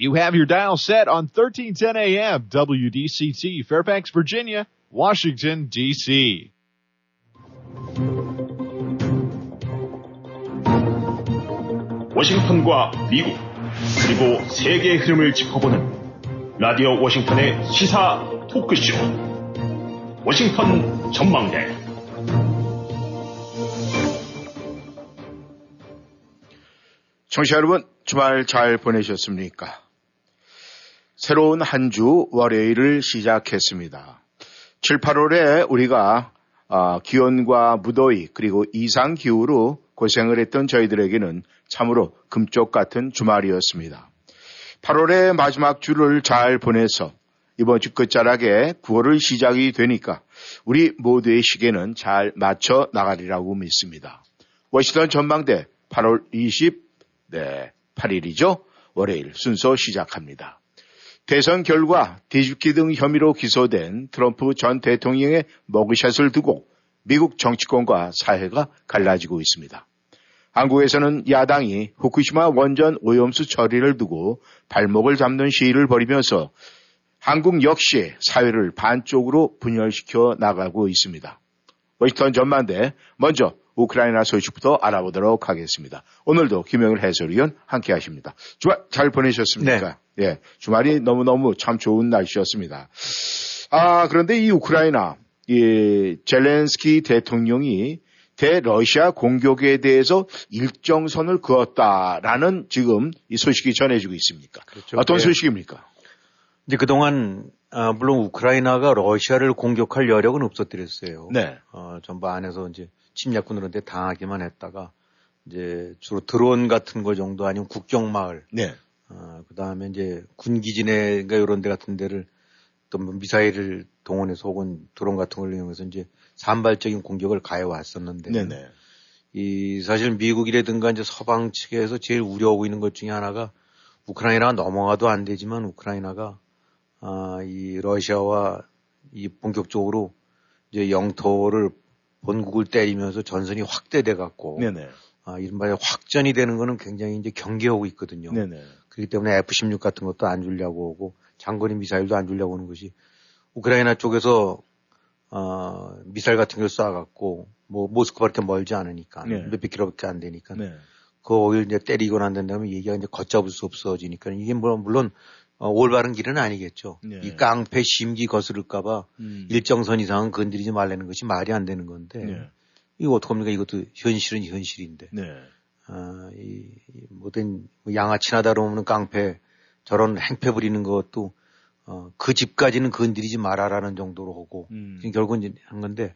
You have your dial set on 1310 AM WDCT Fairfax, Virginia, Washington, D.C. 워싱턴과 미국 그리고 세계의 흐름을 짚어보는 라디오 워싱턴의 시사 토크쇼 워싱턴 전망대 청취자 여러분 주말 잘 보내셨습니까? 새로운 한 주 월요일을 시작했습니다. 7, 8월에 우리가 어, 기온과 무더위 그리고 이상 기후로 고생을 했던 저희들에게는 참으로 금쪽 같은 주말이었습니다. 8월의 마지막 주를 잘 보내서 이번 주 끝자락에 9월을 시작이 되니까 우리 모두의 시계는 잘 맞춰 나가리라고 믿습니다. 워싱턴 전망대 8월 20, 네, 8일이죠. 월요일 순서 시작합니다. 대선 결과 뒤집기 등 혐의로 기소된 트럼프 전 대통령의 머그샷을 두고 미국 정치권과 사회가 갈라지고 있습니다. 한국에서는 야당이 후쿠시마 원전 오염수 처리를 두고 발목을 잡는 시위를 벌이면서 한국 역시 사회를 반쪽으로 분열시켜 나가고 있습니다. 워싱턴 전만대 먼저 우크라이나 소식부터 알아보도록 하겠습니다. 오늘도 김영일 해설위원 함께 하십니다. 주말 잘 보내셨습니까? 네. 예. 주말이 너무너무 참 좋은 날씨였습니다. 아, 그런데 이 우크라이나, 이 젤렌스키 대통령이 대러시아 공격에 대해서 일정선을 그었다라는 지금 이 소식이 전해지고 있습니까? 그렇죠. 어떤 네. 소식입니까? 이제 그동안 아, 물론 우크라이나가 러시아를 공격할 여력은 없었더랬어요. 네. 어, 전부 안에서 이제 침략군들한테 당하기만 했다가 이제 주로 드론 같은 거 정도 아니면 국경 마을. 네. 어, 그 다음에 이제 군기지내가 이런 데 같은 데를 또뭐 미사일을 동원해서 혹은 드론 같은 걸 이용해서 이제 산발적인 공격을 가해 왔었는데. 네네. 이 사실 미국이라든가 이제 서방 측에서 제일 우려하고 있는 것 중에 하나가 우크라이나가 넘어가도 안 되지만 우크라이나가 아, 이 러시아와 이 본격적으로 이제 영토를 본국을 때리면서 전선이 확대돼 갖고 네네. 아, 이른바 확전이 되는 거는 굉장히 이제 경계하고 있거든요. 네네. 그렇기 때문에 F-16 같은 것도 안 주려고 오고 장거리 미사일도 안 주려고 하는 것이 우크라이나 쪽에서 어, 미사일 같은 걸 쏴갖고 뭐 모스크바 이렇게 멀지 않으니까 네. 몇백 킬로밖에 안 되니까 네. 그걸 이제 때리고 난 다음에 얘기가 이제 걷잡을 수 없어지니까 이게 물론 물론 어, 올바른 길은 아니겠죠. 네. 이 깡패 심기 거스를까봐 음. 일정선 이상은 건드리지 말라는 것이 말이 안 되는 건데 네. 이거 어떡합니까? 이것도 현실은 현실인데. 네. 아, 이, 뭐든 양아치나다 그러면 깡패 저런 행패 부리는 것도 어, 그 집까지는 건드리지 말아라는 정도로 하고 음. 결국은 이제 한 건데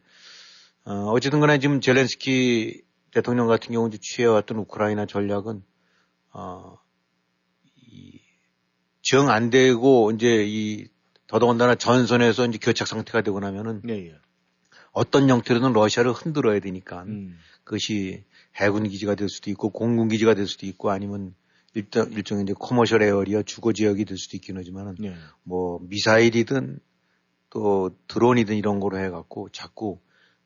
어, 어쨌든 간에 지금 젤렌스키 대통령 같은 경우 는 취해왔던 우크라이나 전략은 어, 정 안 되고 이제 이 더더군다나 전선에서 이제 교착 상태가 되고 나면은 네, 예. 어떤 형태로든 러시아를 흔들어야 되니까 음. 그것이 해군 기지가 될 수도 있고 공군 기지가 될 수도 있고 아니면 일정 일종의 이제 커머셜 에어리어 주거 지역이 될 수도 있긴 하지만은 네. 뭐 미사일이든 또 드론이든 이런 거로 해갖고 자꾸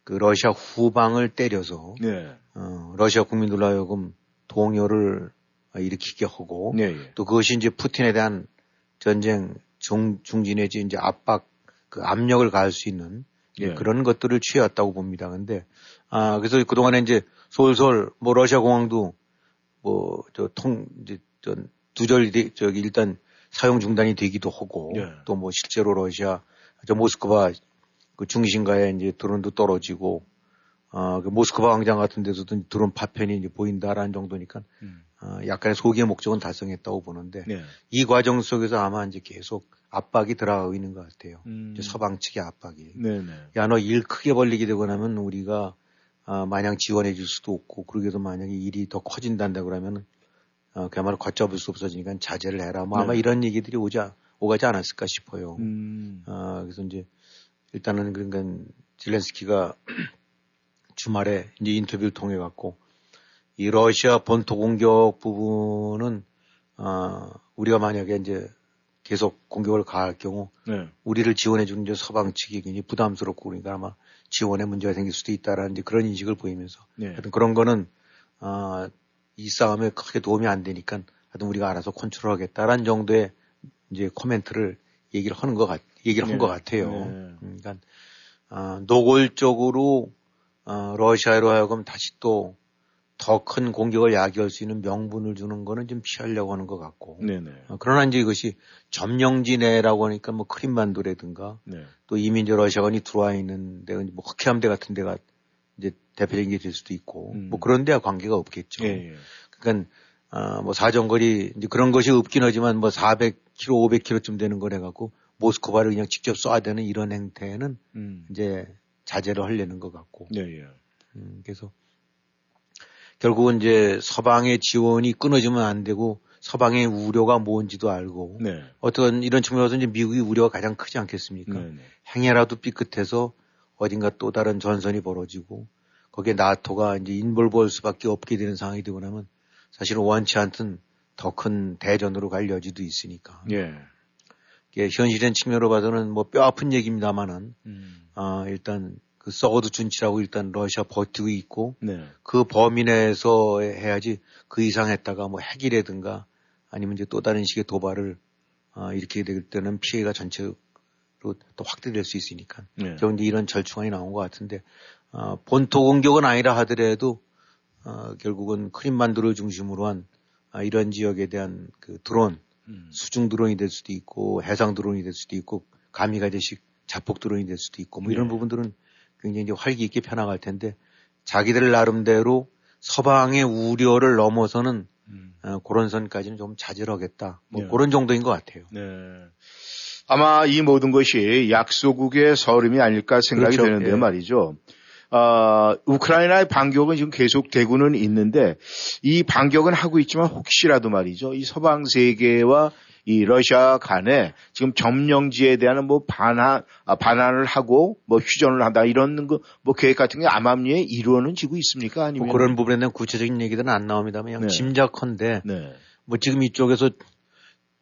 그 러시아 후방을 때려서 네. 어, 러시아 국민들로 하여금 동요를 일으키게 하고 네, 예. 또 그것이 이제 푸틴에 대한 전쟁 중, 중지 내지 이제 압박 그 압력을 가할 수 있는 예. 그런 것들을 취해왔다고 봅니다. 근데 아 그래서 그동안에 이제 솔솔 뭐 러시아 공항도 뭐 저 통 이제 저 두절이 저기 일단 사용 중단이 되기도 하고 예. 또뭐 실제로 러시아 저 모스크바 그 중심가에 이제 드론도 떨어지고 어, 그 모스크바 광장 같은 데서도 드론 파편이 이제 보인다라는 정도니까 음. 어, 약간의 소기의 목적은 달성했다고 보는데 네. 이 과정 속에서 아마 이제 계속 압박이 들어가고 있는 것 같아요. 음. 서방 측의 압박이. 네네. 네. 야, 너 일 크게 벌리게 되고 나면 우리가 아, 마냥 지원해 줄 수도 없고 그러게도 만약에 일이 더 커진단다 그러면 어, 그야말로 걷잡을 수 없어지니까 자제를 해라. 뭐 네. 아마 이런 얘기들이 오자 오가지 않았을까 싶어요. 음. 어, 그래서 이제 일단은 그러니까 젤렌스키가 주말에 이제 인터뷰를 통해 갖고 이 러시아 본토 공격 부분은 어, 우리가 만약에 이제 계속 공격을 가할 경우 네. 우리를 지원해 주는 이제 서방 측이 굉장히 부담스럽고 그러니까 아마 지원에 문제가 생길 수도 있다라는 이제 그런 인식을 보이면서 네. 하여튼 그런 거는 어, 이 싸움에 크게 도움이 안 되니까 하여튼 우리가 알아서 컨트롤하겠다라는 정도의 이제 코멘트를 얘기를 하는 것 같, 얘기를 네. 한것 같아요. 네. 음, 그러니까 어, 노골적으로 어, 러시아로 하여금 다시 또 더 큰 공격을 야기할 수 있는 명분을 주는 거는 좀 피하려고 하는 것 같고. 네네. 어, 그러나 이제 이것이 점령지내라고 하니까 뭐 크림반도라든가 네. 또 이민자 러시아군이 들어와 있는 데가 뭐 흑해함대 같은 데가 이제 대표적인 게 될 수도 있고 음. 뭐 그런 데와 관계가 없겠죠. 예, 예. 그러니까 어, 뭐 사정거리 이제 그런 것이 없긴 하지만 뭐 400km, 500km쯤 되는 거래 갖고 모스크바를 그냥 직접 쏴야 되는 이런 행태는 음. 이제 자제를 하려는 것 같고. 네, 예. 음, 그래서 결국은 이제 서방의 지원이 끊어지면 안 되고 서방의 우려가 뭔지도 알고 네. 어떤 이런 측면에서 이제 미국의 우려가 가장 크지 않겠습니까? 네, 네. 행여라도 삐끗해서 어딘가 또 다른 전선이 벌어지고 거기에 나토가 이제 인볼볼 수밖에 없게 되는 상황이 되고 나면 사실은 원치 않든 더 큰 대전으로 갈 여지도 있으니까. 예. 현실적인 측면으로 봐서는 뭐 뼈 아픈 얘기입니다만은, 음. 어, 일단 그 서거드 준치라고 일단 러시아 버티고 있고, 네. 그 범위 내에서 해야지 그 이상 했다가 뭐 핵이라든가 아니면 이제 또 다른 식의 도발을 어, 이렇게 될 때는 피해가 전체로 또 확대될 수 있으니까. 네. 그런데 이런 절충안이 나온 것 같은데, 어, 본토 공격은 아니라 하더라도 어, 결국은 크림반도를 중심으로 한 아, 이런 지역에 대한 그 드론, 음. 수중 드론이 될 수도 있고 해상 드론이 될 수도 있고 가미가제식 자폭 드론이 될 수도 있고 뭐 이런 네. 부분들은 굉장히 이제 활기 있게 펴나갈 텐데 자기들 나름대로 서방의 우려를 넘어서는 음. 어, 그런 선까지는 좀 자제하겠다. 뭐 네. 그런 정도인 것 같아요. 네. 아마 이 모든 것이 약소국의 서름이 아닐까 생각이 그렇죠. 되는데 예. 말이죠. 어, 우크라이나의 반격은 지금 계속 되고는 있는데 이 반격은 하고 있지만 혹시라도 말이죠. 이 서방 세계와 이 러시아 간에 지금 점령지에 대한 뭐 반환, 아, 반환을 하고 뭐 휴전을 한다 이런 거 뭐 계획 같은 게 암암리에 이루어는 지고 있습니까? 아니면 뭐 그런 부분에 대한 구체적인 얘기들은 안 나옵니다만 그냥 네. 짐작컨대 네. 뭐 지금 이쪽에서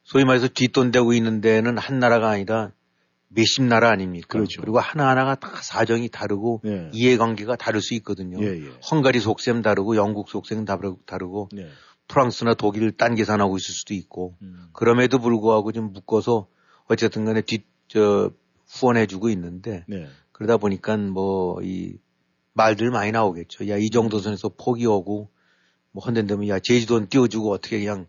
소위 말해서 뒷돈대고 있는 데는 한 나라가 아니라 몇십 나라 아닙니까? 그렇죠. 그리고 하나하나가 다 사정이 다르고 예. 이해관계가 다를 수 있거든요. 예, 예. 헝가리 속셈 다르고 영국 속셈 다르고 예. 프랑스나 독일 딴 계산하고 있을 수도 있고 음. 그럼에도 불구하고 좀 묶어서 어쨌든 간에 뒷, 저, 후원해주고 있는데 네. 그러다 보니까 뭐 이 말들 많이 나오겠죠. 야, 이 정도 선에서 포기하고 뭐 헌된다면 야, 제주도는 띄워주고 어떻게 그냥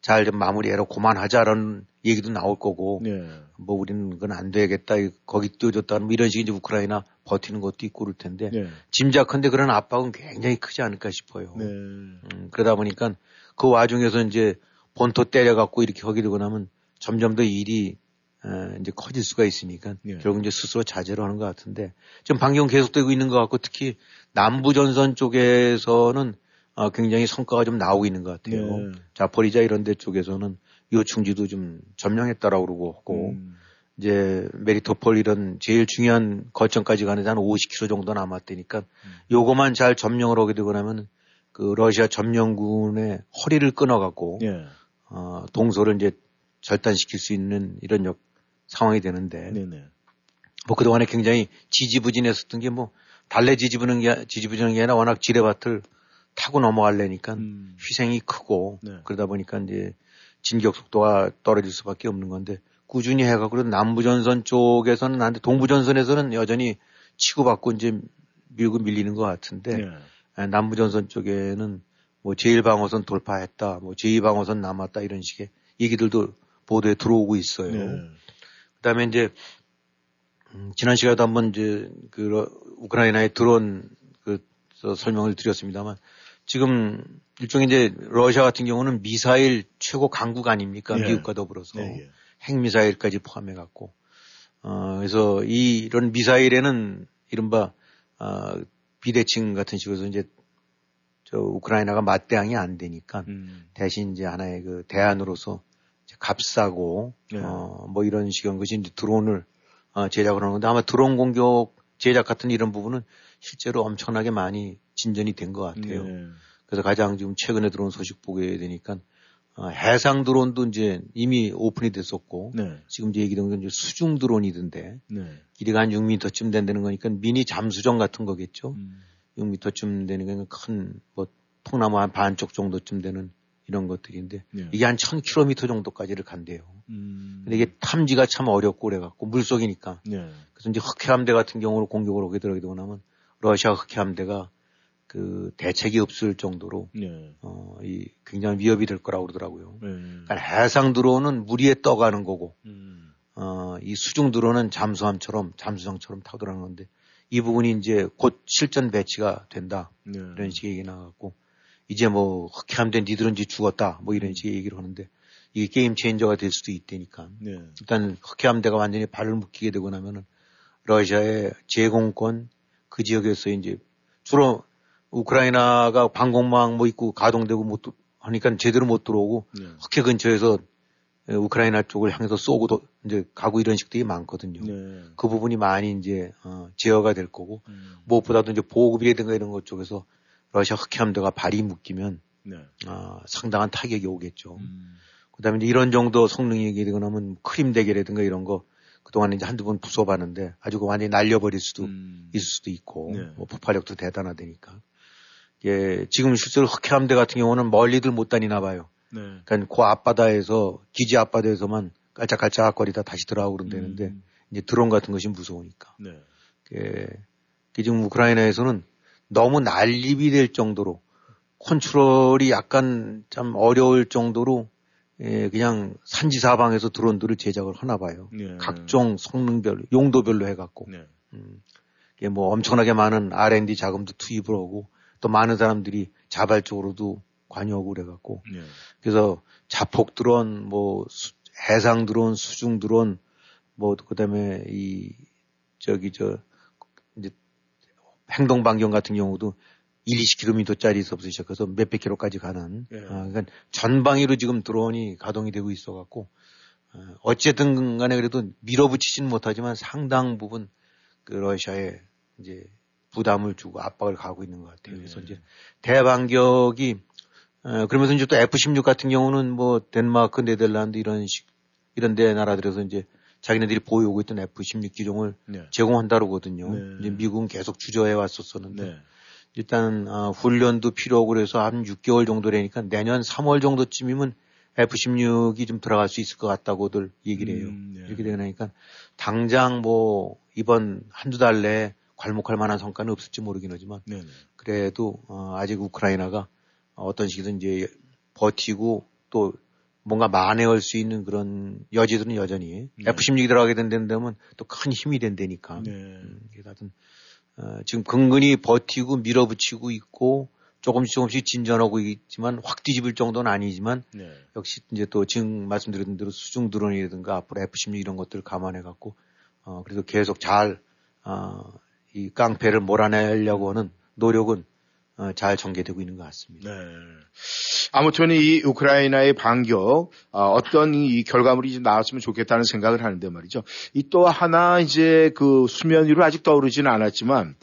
잘 좀 마무리해라 고만하자라는 얘기도 나올 거고 네. 뭐 우리는 그건 안 되겠다 거기 뛰어줬다는 뭐 이런 식의 이제 우크라이나 버티는 것도 있고 그럴 텐데 네. 짐작컨대 그런 압박은 굉장히 크지 않을까 싶어요. 네. 음, 그러다 보니까 그 와중에서 이제 본토 때려갖고 이렇게 하게 되고 나면 점점 더 일이 에, 이제 커질 수가 있으니까 네. 결국 이제 스스로 자제를 하는 것 같은데 지금 반경 계속되고 있는 것 같고 특히 남부 전선 쪽에서는 어, 굉장히 성과가 좀 나오고 있는 것 같아요. 네. 자포리자 이런 데 쪽에서는 요충지도 좀 점령했다라고 그러고 하고 음. 이제 메리토폴 이런 제일 중요한 거점까지 가는데 한 50km 정도 남았다니까 음. 요거만 잘 점령을 하게 되고 나면 그 러시아 점령군의 허리를 끊어갖고 예. 어, 동서를 이제 절단시킬 수 있는 이런 역, 상황이 되는데 네네. 뭐 그동안에 굉장히 지지부진했었던 게 뭐 달래 지지부는 게 지지부진한 게 아니라 워낙 지뢰밭을 타고 넘어갈래니까 음. 희생이 크고 네. 그러다 보니까 이제 진격 속도가 떨어질 수밖에 없는 건데 꾸준히 해가고 남부전선 쪽에서는 나한테 동부전선에서는 여전히 치고받고 이제 밀고 밀리는 것 같은데 네. 남부전선 쪽에는 뭐 제1방어선 돌파했다, 뭐 제2방어선 남았다 이런 식의 얘기들도 보도에 들어오고 있어요. 네. 그다음에 이제 음, 지난 시간에도 한번 이제 그 우크라이나에 들어온 그 설명을 드렸습니다만 지금 일종의 이제 러시아 같은 경우는 미사일 최고 강국 아닙니까? 예. 미국과 더불어서 예, 예. 핵미사일까지 포함해 갖고 어 그래서 이 이런 미사일에는 이른바 어 비대칭 같은 식으로 이제 저 우크라이나가 맞대항이 안 되니까 음. 대신 이제 하나의 그 대안으로서 값싸고 예. 어뭐 이런 식의 것이 이제 드론을 어 제작을 하는 건데 아마 드론 공격 제작 같은 이런 부분은 실제로 엄청나게 많이 진전이 된 것 같아요. 네. 그래서 가장 지금 최근에 들어온 소식 보게 되니까 어, 해상 드론도 이제 이미 오픈이 됐었고 네. 지금 이제 얘기된 건 이제 수중 드론이던데 네. 길이가 한 6m쯤 된다는 거니까 미니 잠수정 같은 거겠죠. 음. 6m쯤 되는 건 큰뭐 통나무 한 반쪽 정도쯤 되는 이런 것들인데 네. 이게 한 1000km 정도까지를 간대요. 음. 근데 이게 탐지가 참 어렵고 그래갖고 물속이니까. 네. 그래서 이제 흑해함대 같은 경우로 공격을 오게 들어가게 되고 나면 러시아 흑해함대가 그 대책이 없을 정도로 네. 어, 이 굉장히 위협이 될 거라고 그러더라고요. 네. 그러니까 해상 드론은 물 위에 떠가는 거고, 음. 어, 이 수중 드론은 잠수함처럼 잠수정처럼 타고 들어가는 건데 이 부분이 이제 곧 실전 배치가 된다. 네. 이런 식의 얘기 나왔고 이제 뭐 흑해함대 니들은 이제 죽었다. 뭐 이런 식의 얘기를 하는데 이게 game changer가 될 수도 있다니까. 네. 일단 흑해함대가 완전히 발을 묶이게 되고 나면은 러시아의 제공권 그 지역에서 이제 주로 우크라이나가 방공망 뭐 있고 가동되고 못 하니까 제대로 못 들어오고 네. 흑해 근처에서 우크라이나 쪽을 향해서 쏘고도 이제 가고 이런 식들이 많거든요. 네. 그 부분이 많이 이제 어, 제어가 될 거고 음. 무엇보다도 이제 보급이라든가 이런 것 쪽에서 러시아 흑해함대가 발이 묶이면 네. 어, 상당한 타격이 오겠죠. 음. 그다음에 이제 이런 정도 성능이 되거나 하면 크림 대결이라든가 이런 거 그동안 이제 한두 번 부숴봤는데 아주 완전히 날려버릴 수도 음. 있을 수도 있고 네. 뭐 폭발력도 대단하다니까. 예, 지금 실제로 흑해함대 같은 경우는 멀리들 못 다니나 봐요. 네. 그러니까 그 앞바다에서 기지 앞바다에서만 깔짝깔짝거리다 다시 들어가고 그런다는데 음. 이제 드론 같은 것이 무서우니까. 네. 예, 지금 우크라이나에서는 너무 난립이 될 정도로 컨트롤이 약간 참 어려울 정도로 예, 그냥 산지사방에서 드론들을 제작을 하나 봐요. 네. 각종 성능별, 용도별로 해갖고. 네. 음, 이게 뭐 엄청나게 많은 R&D 자금도 투입을 하고 또 많은 사람들이 자발적으로도 관여하고 그래갖고. 네. 그래서 자폭 드론, 뭐 수, 해상 드론, 수중 드론, 뭐 그다음에 이 저기 저 이제 행동 반경 같은 경우도 1, 20km짜리에서부터 시작해서 몇백 킬로까지 가는 예. 어, 그러니까 전방위로 지금 드론이 가동이 되고 있어 갖고 어, 어쨌든 간에 그래도 밀어붙이지는 못하지만 상당 부분 그 러시아에 이제 부담을 주고 압박을 가고 있는 것 같아요. 그래서 예. 이제 대반격이 어, 그러면서 이제 또 F-16 같은 경우는 뭐 덴마크, 네덜란드 이런 식 이런 데 나라들에서 이제 자기네들이 보유하고 있던 F-16 기종을 네. 제공한다 그러거든요. 네. 이제 미국은 계속 주저해 왔었었는데 네. 일단 어, 훈련도 필요하고 그래서 한 6개월 정도라니까 내년 3월 정도쯤이면 F-16이 좀 들어갈 수 있을 것 같다고들 얘기를 해요. 음, 네. 이렇게 되니까 당장 뭐 이번 한두 달 내에 괄목할 만한 성과는 없을지 모르긴 하지만 네네. 그래도 어, 아직 우크라이나가 어떤 식이든 이제 버티고 또 뭔가 만회할 수 있는 그런 여지들은 여전히 네. F-16이 들어가게 된다면 또 큰 힘이 된다니까. 네. 음, 하여튼 어, 지금 근근히 버티고 밀어붙이고 있고 조금씩 조금씩 진전하고 있지만 확 뒤집을 정도는 아니지만 네. 역시 이제 또 지금 말씀드린 대로 수중 드론이라든가 앞으로 F-16 이런 것들을 감안해 갖고 어 그래도 계속 잘 어, 이 깡패를 몰아내려고 하는 노력은 어, 잘 전개되고 있는 것 같습니다. 네. 아무튼 이 우크라이나의 반격 어, 떤이 결과물이 나왔으면 좋겠다는 생각을 하는데 말이죠. 이 또 하나 이제 그 수면 위로 아직 떠오르지는 않았지만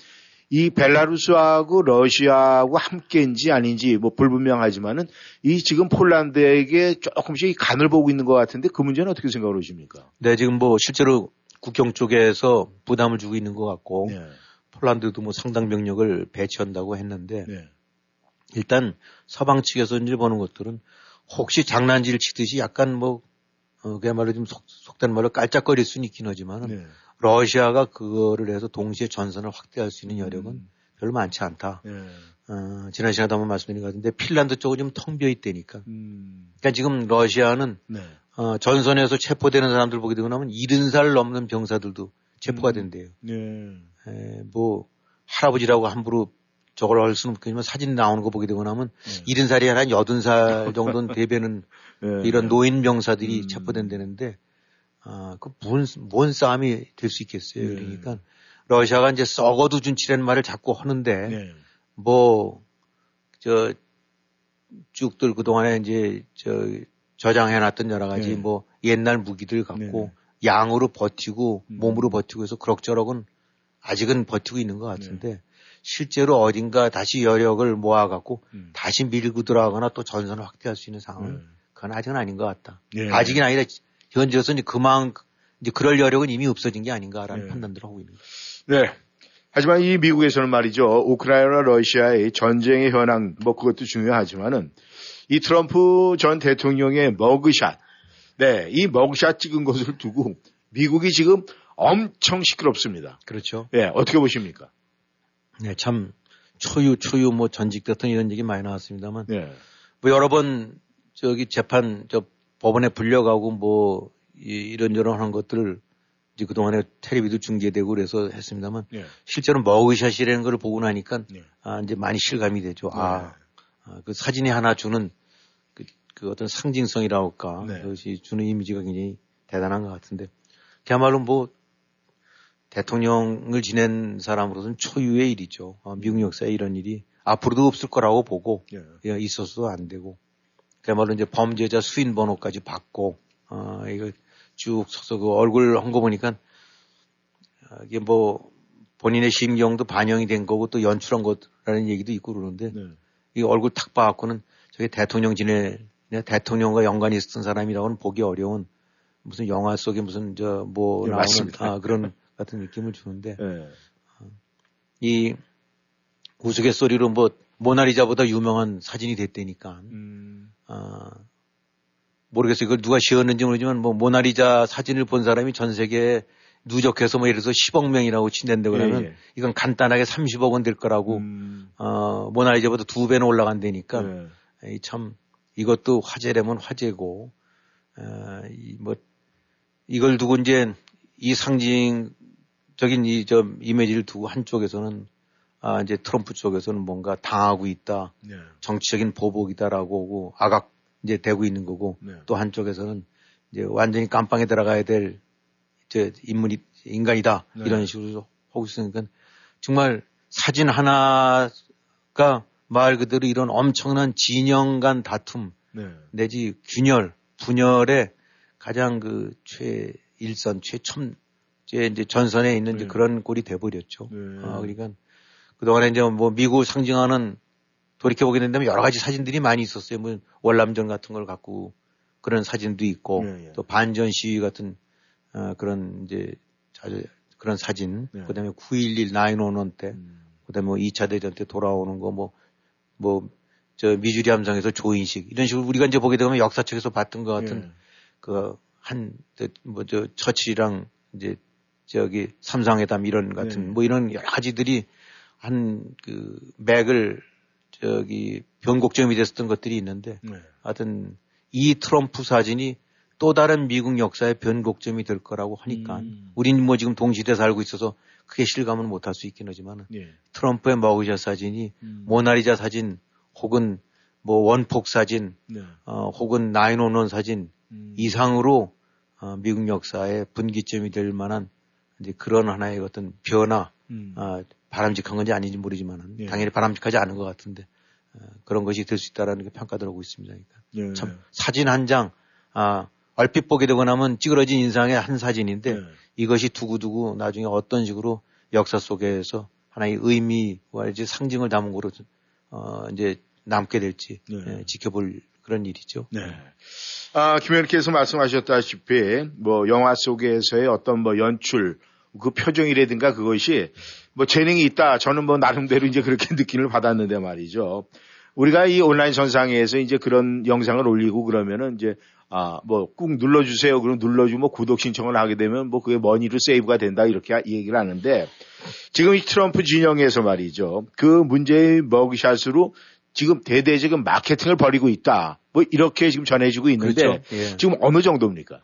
이 벨라루스하고 러시아하고 함께인지 아닌지 뭐 불분명하지만은 이 지금 폴란드에게 조금씩 간을 보고 있는 것 같은데 그 문제는 어떻게 생각을 하십니까? 네, 지금 뭐 실제로 국경 쪽에서 부담을 주고 있는 것 같고 네. 폴란드도 뭐 상당 병력을 배치한다고 했는데 네. 일단 서방 측에서 이제 보는 것들은 혹시 장난질 치듯이 약간 뭐 어, 그야말로 좀 속, 속된 말로 깔짝거릴 수는 있긴 하지만 네. 러시아가 그거를 해서 동시에 전선을 확대할 수 있는 여력은 음. 별로 많지 않다. 네. 어, 지난 시간에 한번 말씀드린 것 같은데 핀란드 쪽은 좀 텅 비어 있다니까. 음. 그러니까 지금 러시아는 네. 어, 전선에서 체포되는 사람들 보게 되고 나면 70살 넘는 병사들도 체포가 음. 된대요. 네. 에, 뭐 할아버지라고 함부로 저걸 할 수는 없겠지만 사진 나오는 거 보게 되고 나면 네. 70살이 아니라 80살 정도는 대변은 네. 이런 노인 병사들이 음. 체포된다는데 아, 그 뭔, 뭔 싸움이 될 수 있겠어요. 네. 그러니까 러시아가 이제 썩어도 준치라는 말을 자꾸 하는데 네. 뭐, 저, 쭉들 그동안에 이제 저 저장해놨던 여러 가지 네. 뭐 옛날 무기들 갖고 네. 양으로 버티고 음. 몸으로 버티고 해서 그럭저럭은 아직은 버티고 있는 것 같은데 네. 실제로 어딘가 다시 여력을 모아갖고 음. 다시 밀고 들어가거나 또 전선을 확대할 수 있는 상황은 네. 그건 아직은 아닌 것 같다. 네. 아직은 아니라 현재로서 이제 그만 이제 그럴 여력은 이미 없어진 게 아닌가라는 네. 판단들을 하고 있는 거죠. 네. 하지만 이 미국에서는 말이죠. 우크라이나 러시아의 전쟁의 현황 뭐 그것도 중요하지만은 이 트럼프 전 대통령의 머그샷, 네, 이 머그샷 찍은 것을 두고 미국이 지금 엄청 시끄럽습니다. 그렇죠. 예, 네, 어떻게 보십니까? 네, 참 초유 초유 뭐 전직 대통령 이런 얘기 많이 나왔습니다만, 네. 뭐 여러 번 저기 재판 저 법원에 불려가고 뭐 이런저런 하는 것들을 이제 그동안에 텔레비도 중계되고 그래서 했습니다만 네. 실제로 머그샷이라는 걸 보고 나니까 네. 아 이제 많이 실감이 되죠. 아, 아, 그 사진이 하나 주는 그, 그 어떤 상징성이라고 할까 네. 그것이 주는 이미지가 굉장히 대단한 것 같은데 그야말로 뭐 대통령을 지낸 사람으로서는 초유의 일이죠. 어, 미국 역사에 이런 일이 앞으로도 없을 거라고 보고 예. 있어서도 안 되고 그야말로 이제 범죄자 수인 번호까지 받고 어, 이걸 쭉 서서 그 얼굴 한거 보니까 어, 이게 뭐 본인의 심경도 반영이 된 거고 또 연출한 거라는 얘기도 있고 그러는데 네. 이 얼굴 탁 봐갖고는 저게 대통령 지내 대통령과 연관이 있었던 사람이라고는 보기 어려운 무슨 영화 속에 무슨 저뭐 네, 나오는 맞습니다. 아, 그런 같은 느낌을 주는데 네. 어, 이 우스갯소리로 뭐 모나리자보다 유명한 사진이 됐다니까 음. 아, 모르겠어요. 이걸 누가 지었는지 모르지만 뭐 모나리자 사진을 본 사람이 전 세계에 누적해서 뭐 예를 들어서 10억 명이라고 친댄다 그러면 예, 예. 이건 간단하게 30억 원 될 거라고 음. 어 모나리자보다 두 배는 올라간다니까 예. 참 이것도 화제라면 화제고 어, 이뭐 이걸 두고 이제 이 상징적인 이저 이미지를 두고 한쪽에서는 아 이제 트럼프 쪽에서는 뭔가 당하고 있다 네. 정치적인 보복이다라고 하고 아각 이제 되고 있는 거고 네. 또 한쪽에서는 이제 완전히 깜빵에 들어가야 될 이제 인물이 인간이다 네. 이런 식으로 하고 있으니까 정말 사진 하나가 말 그대로 이런 엄청난 진영 간 다툼 네. 내지 균열 분열의 가장 그 최일선 최첨 제 이제 전선에 있는 네. 그런 꼴이 돼버렸죠. 네. 어, 그러니까 그동안에 이제 뭐 미국 상징하는 돌이켜 보게 된다면 여러 가지 사진들이 많이 있었어요. 뭐 월남전 같은 걸 갖고 그런 사진도 있고 네, 네. 또 반전 시위 같은 어, 그런 이제 자주 그런 사진 네. 그다음에 911 911 때 음. 그다음에 뭐 2차 대전 때 돌아오는 거 뭐 뭐 저 미주리 함성에서 조인식 이런 식으로 우리가 이제 보게 되면 역사책에서 봤던 것 같은 네. 그한 뭐저 처치랑 이제 저기 삼상회담 이런 같은 네. 뭐 이런 여러 가지들이 한 그 맥을 저기 변곡점이 됐었던 것들이 있는데 네. 하여튼 이 트럼프 사진이 또 다른 미국 역사의 변곡점이 될 거라고 하니까 음. 우린 뭐 지금 동시대에 살고 있어서 크게 실감은 못할 수 있긴 하지만 예. 트럼프의 머그샷 사진이 음. 모나리자 사진 혹은 뭐 원폭 사진 네. 어, 혹은 나인오원 사진 음. 이상으로 어, 미국 역사의 분기점이 될 만한 이제 그런 하나의 어떤 변화 음. 어, 바람직한 건지 아닌지 모르지만 예. 당연히 바람직하지 않은 것 같은데 어, 그런 것이 될 수 있다라는 게 평가들어오고 있습니다. 그러니까 예. 참 사진 한 장, 아, 얼핏 보게 되고 나면 찌그러진 인상의 한 사진인데 예. 이것이 두고두고 나중에 어떤 식으로 역사 속에서 하나의 의미와 이제 상징을 담은 거로 어, 이제 남게 될지 네. 예, 지켜볼 그런 일이죠. 네. 아, 김 의원께서 말씀하셨다시피 뭐 영화 속에서의 어떤 뭐 연출 그 표정이라든가 그것이 뭐 재능이 있다. 저는 뭐 나름대로 이제 그렇게 느낌을 받았는데 말이죠. 우리가 이 온라인 선상에서 이제 그런 영상을 올리고 그러면은 이제 아, 뭐, 꾹 눌러주세요. 그럼 눌러주면 구독 신청을 하게 되면 뭐 그게 머니로 세이브가 된다. 이렇게 얘기를 하는데 지금 이 트럼프 진영에서 말이죠. 그 문제의 머그샷으로 지금 대대 지금 마케팅을 벌이고 있다. 뭐 이렇게 지금 전해지고 있는데 그렇죠. 예. 지금 어느 정도입니까?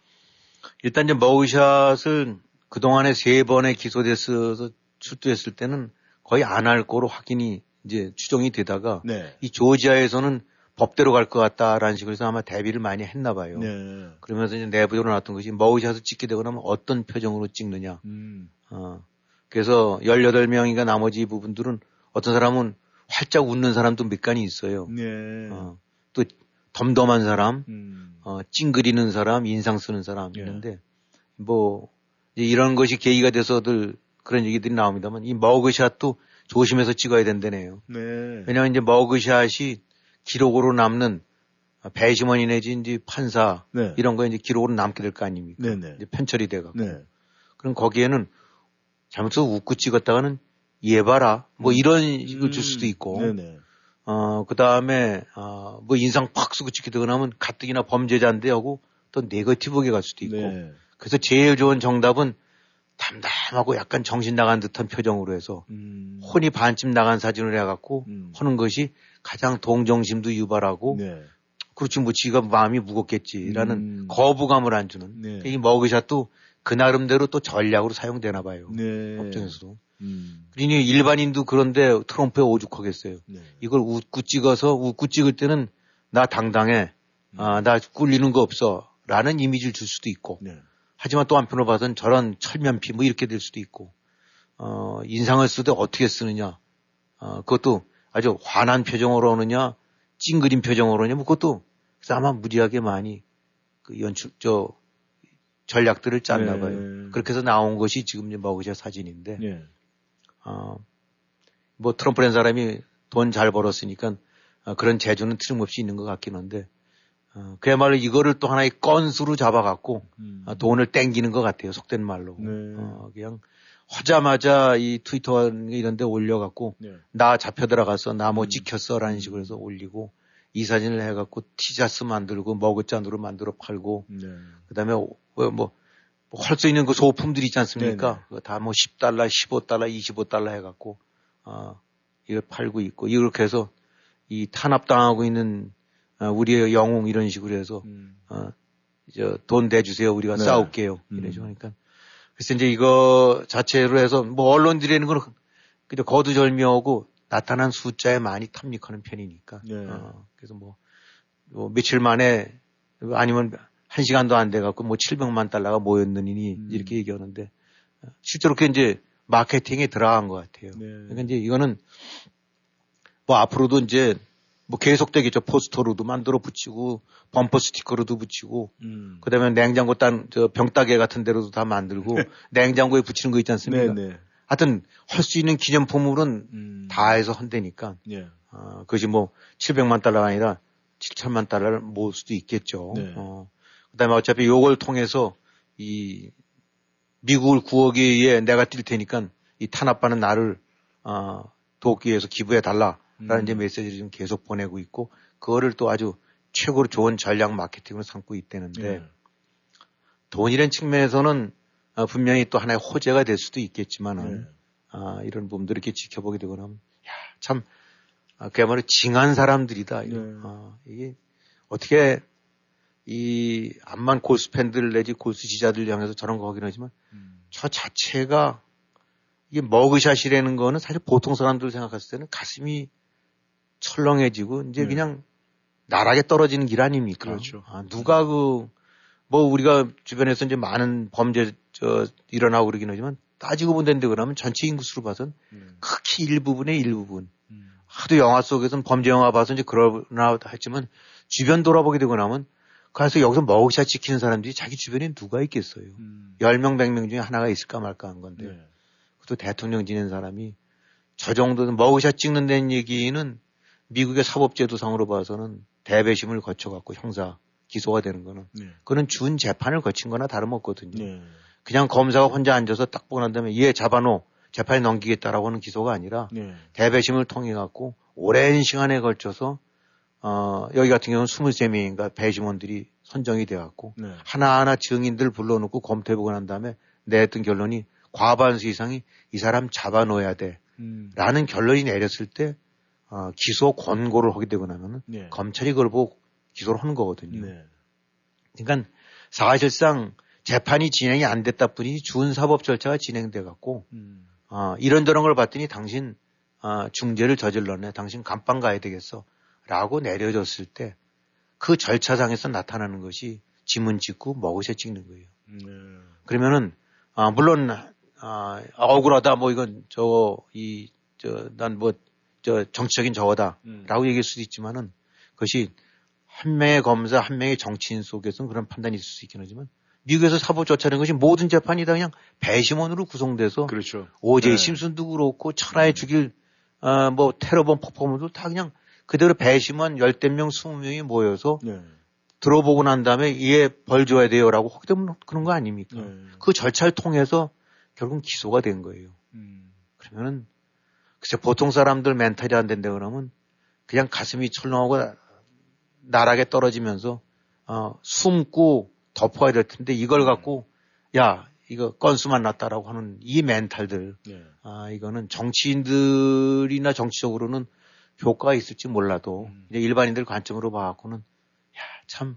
일단 이제 머그샷은 그동안에 세 번에 기소됐어서 출두했을 때는 거의 안 할 거로 확인이 이제 추정이 되다가 네. 이 조지아에서는 법대로 갈 것 같다라는 식으로 해서 아마 대비를 많이 했나 봐요. 네. 그러면서 이제 내부적으로 나왔던 것이 머그샷을 찍게 되고 나면 어떤 표정으로 찍느냐. 음. 어. 그래서 18명인가 나머지 부분들은 어떤 사람은 활짝 웃는 사람도 몇 간이 있어요. 네. 어. 또 덤덤한 사람, 음. 어, 찡그리는 사람, 인상 쓰는 사람 네. 있는데 뭐 이런 것이 계기가 돼서들 그런 얘기들이 나옵니다만 이 머그샷도 조심해서 찍어야 된다네요. 네. 왜냐하면 이제 머그샷이 기록으로 남는 배심원이 내지 이제 판사 네. 이런 거 이제 기록으로 남게 될 거 아닙니까? 네, 네. 이제 편철이 돼가고. 네. 그럼 거기에는 잘못해서 웃고 찍었다가는 얘 봐라 뭐 음. 이런 식으로 줄 수도 있고. 네네. 어, 그 다음에, 어, 뭐 인상 팍 쓰고 찍게 되고 나면 가뜩이나 범죄자인데 하고 또 네거티브게 갈 수도 있고. 네. 그래서 제일 좋은 정답은 담담하고 약간 정신 나간 듯한 표정으로 해서 음. 혼이 반쯤 나간 사진을 해갖고 음. 하는 것이 가장 동정심도 유발하고 네. 그렇지 뭐 지가 마음이 무겁겠지라는 음. 거부감을 안 주는 네. 이 머그샷도 그 나름대로 또 전략으로 사용되나 봐요. 네. 법정에서도. 음. 그러니 일반인도 그런데 트럼프에 오죽하겠어요. 네. 이걸 웃고 찍어서 웃고 찍을 때는 나 당당해. 음. 아, 나 꿀리는 거 없어. 라는 이미지를 줄 수도 있고. 네. 하지만 또 한편으로 봐서는 저런 철면피 뭐 이렇게 될 수도 있고. 어, 인상을 쓰되 어떻게 쓰느냐. 어, 그것도 아주 환한 표정으로 오느냐, 찡그린 표정으로 오느냐, 뭐 그것도 아마 무리하게 많이 그 연출, 저, 전략들을 짰나 네. 봐요. 그렇게 해서 나온 것이 지금 머그샷 사진인데, 네. 어, 뭐 트럼프라는 사람이 돈 잘 벌었으니까 어, 그런 재주는 틀림없이 있는 것 같긴 한데, 어, 그야말로 이거를 또 하나의 건수로 잡아갖고 음. 어, 돈을 땡기는 것 같아요. 속된 말로. 네. 어, 그냥 하자마자 이 트위터 이런 데 올려갖고 네. 나 잡혀 들어갔어. 나뭐 음. 찍혔어. 라는 식으로 해서 올리고 이 사진을 해갖고 티자스 만들고 머그잔으로 만들어 팔고 네. 그 다음에 뭐, 뭐, 할수 있는 그 소품들 있지 않습니까? 다 뭐 10달러, 15달러, 25달러 해갖고, 어, 이걸 팔고 있고, 이렇게 해서 이 탄압당하고 있는 어, 우리의 영웅 이런 식으로 해서, 음. 어, 저돈 대주세요. 우리가 네. 싸울게요. 음. 이래죠. 그러니까. 그래서 이제 이거 자체로 해서 뭐 언론들이라는 건 그저 거두절미하고 나타난 숫자에 많이 탐닉하는 편이니까. 네. 어, 그래서 뭐, 뭐 며칠 만에 아니면 한 시간도 안 돼갖고 뭐 700만 달러가 모였느니 음. 이렇게 얘기하는데 실제로 그게 이제 마케팅에 들어간 것 같아요. 네. 그러니까 이제 이거는 뭐 앞으로도 이제 뭐 계속되겠죠. 포스터로도 만들어 붙이고 범퍼 스티커로도 붙이고 음. 그다음에 냉장고 딴저 병따개 같은 데로도 다 만들고 냉장고에 붙이는 거 있지 않습니까? 네, 네. 하여튼 할 수 있는 기념품으로는 음. 다 해서 한다니까. 예. 어, 그것이 뭐 700만 달러가 아니라 7천만 달러를 모을 수도 있겠죠. 네. 어, 그다음에 어차피 요걸 통해서 이 미국을 구하기 위해 내가 뛸 테니까 이 탄압받는 나를 어, 돕기 위해서 기부해 달라 라는 음. 이제 메시지를 지금 계속 보내고 있고 그거를 또 아주 최고로 좋은 전략 마케팅으로 삼고 있다는데 네. 돈이라는 측면에서는 어, 분명히 또 하나의 호재가 될 수도 있겠지만은 네. 아, 이런 부분들 이렇게 지켜보게 되거나 하면 야, 참 아, 그야말로 징한 사람들이다. 네. 아, 이게 어떻게 이 암만 골수 팬들 내지 골수 지자들 향해서 저런 거 하긴 하지만 음. 저 자체가 이게 머그샷이라는 거는 사실 보통 사람들 생각했을 때는 가슴이 철렁해지고 이제 네. 그냥 나락에 떨어지는 길 아닙니까? 그렇죠. 아, 누가 그, 뭐 우리가 주변에서 이제 많은 범죄 저 일어나고 그러긴 하지만 따지고 본다는데 그러면 전체 인구수로 봐선 음. 극히 일부분의 일부분. 음. 하도 영화 속에서는 범죄 영화 봐서 이제 그러나 했지만 주변 돌아보게 되고 나면 그래서 여기서 머그샷 지키는 사람들이 자기 주변에 누가 있겠어요. 음. 10명, 100명 중에 하나가 있을까 말까 한 건데. 네. 그것도 대통령 지낸 사람이 저 정도는 머그샷 찍는다는 얘기는 미국의 사법제도상으로 봐서는 대배심을 거쳐갖고 형사 기소가 되는 거는 네. 그는 준 재판을 거친 거나 다름없거든요. 네. 그냥 검사가 혼자 앉아서 딱 보고 난 다음에 얘 잡아놓 재판에 넘기겠다라고 하는 기소가 아니라 네. 대배심을 통해 갖고 오랜 시간에 걸쳐서 어, 여기 같은 경우는 23명인가 배심원들이 선정이 돼 갖고 네. 하나하나 증인들 불러놓고 검토해보고 난 다음에 내했던 결론이 과반수 이상이 이 사람 잡아놓아야 돼. 음. 라는 결론이 내렸을 때 어, 기소 권고를 하게 되고 나면은 네. 검찰이 그걸 보고 기소를 하는 거거든요. 네. 그러니까 사실상 재판이 진행이 안 됐다 뿐이지 준사법 절차가 진행돼 갖고 음. 어, 이런저런 걸 봤더니 당신 어, 중재를 저질렀네. 당신 감방 가야 되겠어. 라고 내려졌을 때 그 절차상에서 나타나는 것이 지문 찍고 먹으셔 찍는 거예요. 네. 그러면은 아, 물론 아, 억울하다 뭐 이건 저이 저 난뭐 저 정치적인 저거다라고 음. 얘기할 수도 있지만은 그것이 한 명의 검사 한 명의 정치인 속에서는 그런 판단이 있을 수 있긴 하지만 미국에서 사법 조차는 것이 모든 재판이 다 그냥 배심원으로 구성돼서 그렇죠. 오제이 네. 심슨도 그렇고 천하에 죽일 어, 뭐 테러범 폭파범도 다 그냥 그대로 배심원 열댓 명, 스무 명이 모여서 네. 들어보고 난 다음에 얘 벌 줘야 돼요라고 하기 때문에 그런 거 아닙니까? 네. 그 절차를 통해서 결국 기소가 된 거예요. 음. 그러면은 글쎄 보통 사람들 멘탈이 안 된다 그러면 그냥 가슴이 철렁하고 나락에 떨어지면서 어, 숨고 덮어야 될 텐데 이걸 갖고 야 이거 건수만 났다라고 하는 이 멘탈들 네. 아 이거는 정치인들이나 정치적으로는 효과가 있을지 몰라도 음. 이제 일반인들 관점으로 봐갖고는 야 참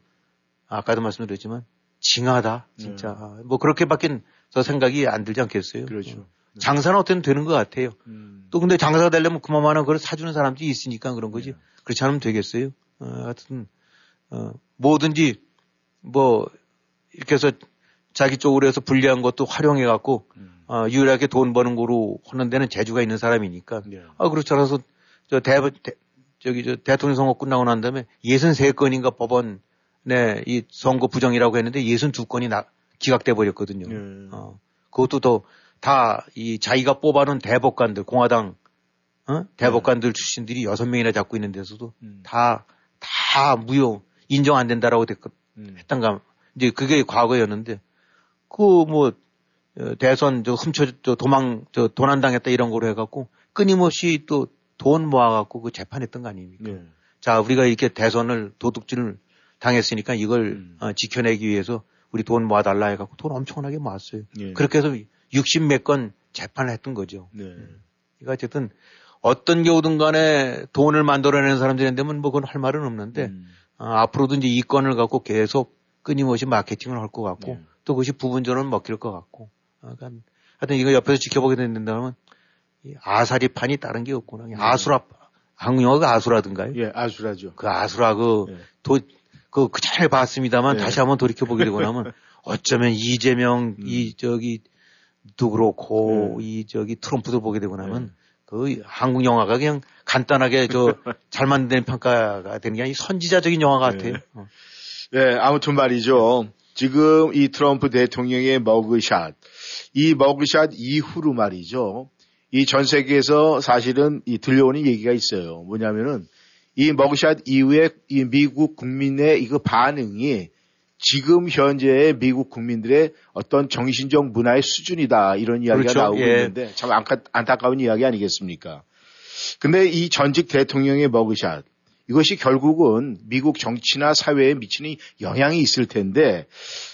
아까도 말씀드렸지만 징하다 진짜 네. 뭐 그렇게밖에 저 생각이 안 들지 않겠어요. 그렇죠. 어. 네. 장사는 어떻게 되는 것 같아요. 음. 또 근데 장사가 되려면 그만한 걸 사주는 사람들이 있으니까 그런 거지. 네. 그렇지 않으면 되겠어요. 어, 하여튼 어, 뭐든지 뭐 이렇게 해서 자기 쪽으로 해서 불리한 것도 활용해 갖고 음. 어, 유일하게 돈 버는 거로 하는 데는 재주가 있는 사람이니까. 네. 아 그렇지 않아서 저 대, 대 저기 저 대통령 선거 끝나고 난 다음에 63건인가 법원 네, 이 선거 부정이라고 했는데 62건이 나, 기각돼 버렸거든요. 네. 어, 그것도 더 다 이 자기가 뽑아놓은 대법관들 공화당 어? 대법관들 네. 출신들이 여섯 명이나 잡고 있는 데서도 음. 다, 다 무효, 인정 안 된다라고 됐, 음. 했던가. 이제 그게 과거였는데, 그 뭐, 어, 대선 저 훔쳐, 저 도망, 저 도난당했다 이런 거로 해갖고 끊임없이 또 돈 모아갖고 그 재판했던 거 아닙니까? 네. 자, 우리가 이렇게 대선을 도둑질을 당했으니까 이걸 음. 어, 지켜내기 위해서 우리 돈 모아달라 해갖고 돈 엄청나게 모았어요. 네. 그렇게 해서 60 몇 건 재판을 했던 거죠. 네. 그러니까 어쨌든 어떤 경우든 간에 돈을 만들어내는 사람들인데면 뭐 그건 할 말은 없는데 음. 어, 앞으로도 이제 이 건을 갖고 계속 끊임없이 마케팅을 할 것 같고 네. 또 그것이 부분적으로 먹힐 것 같고 어, 그러니까 하여튼 이거 옆에서 지켜보게 된다면 아사리판이 다른 게 없구나. 네. 아수라 한국 영화가 아수라든가요? 예, 아수라죠. 그 아수라 그 예. 도, 그, 그 잘 봤습니다만 네. 다시 한번 돌이켜보게 되고 나면 어쩌면 이재명, 음. 이, 저기, 도 그렇고, 네. 이, 저기, 트럼프도 보게 되고 나면 그 한국 영화가 그냥 간단하게 저 잘 만든 평가가 되는 게 아니라 선지자적인 영화 같아요. 네. 어. 네, 아무튼 말이죠. 지금 이 트럼프 대통령의 머그샷, 이 머그샷 이후로 말이죠. 이 전 세계에서 사실은 이 들려오는 얘기가 있어요. 뭐냐면은 이 머그샷 이후에 이 미국 국민의 이거 반응이 지금 현재의 미국 국민들의 어떤 정신적 문화의 수준이다 이런 이야기가 그렇죠. 나오고 예. 있는데 참 안타, 안타까운 이야기 아니겠습니까? 근데 이 전직 대통령의 머그샷 이것이 결국은 미국 정치나 사회에 미치는 영향이 있을 텐데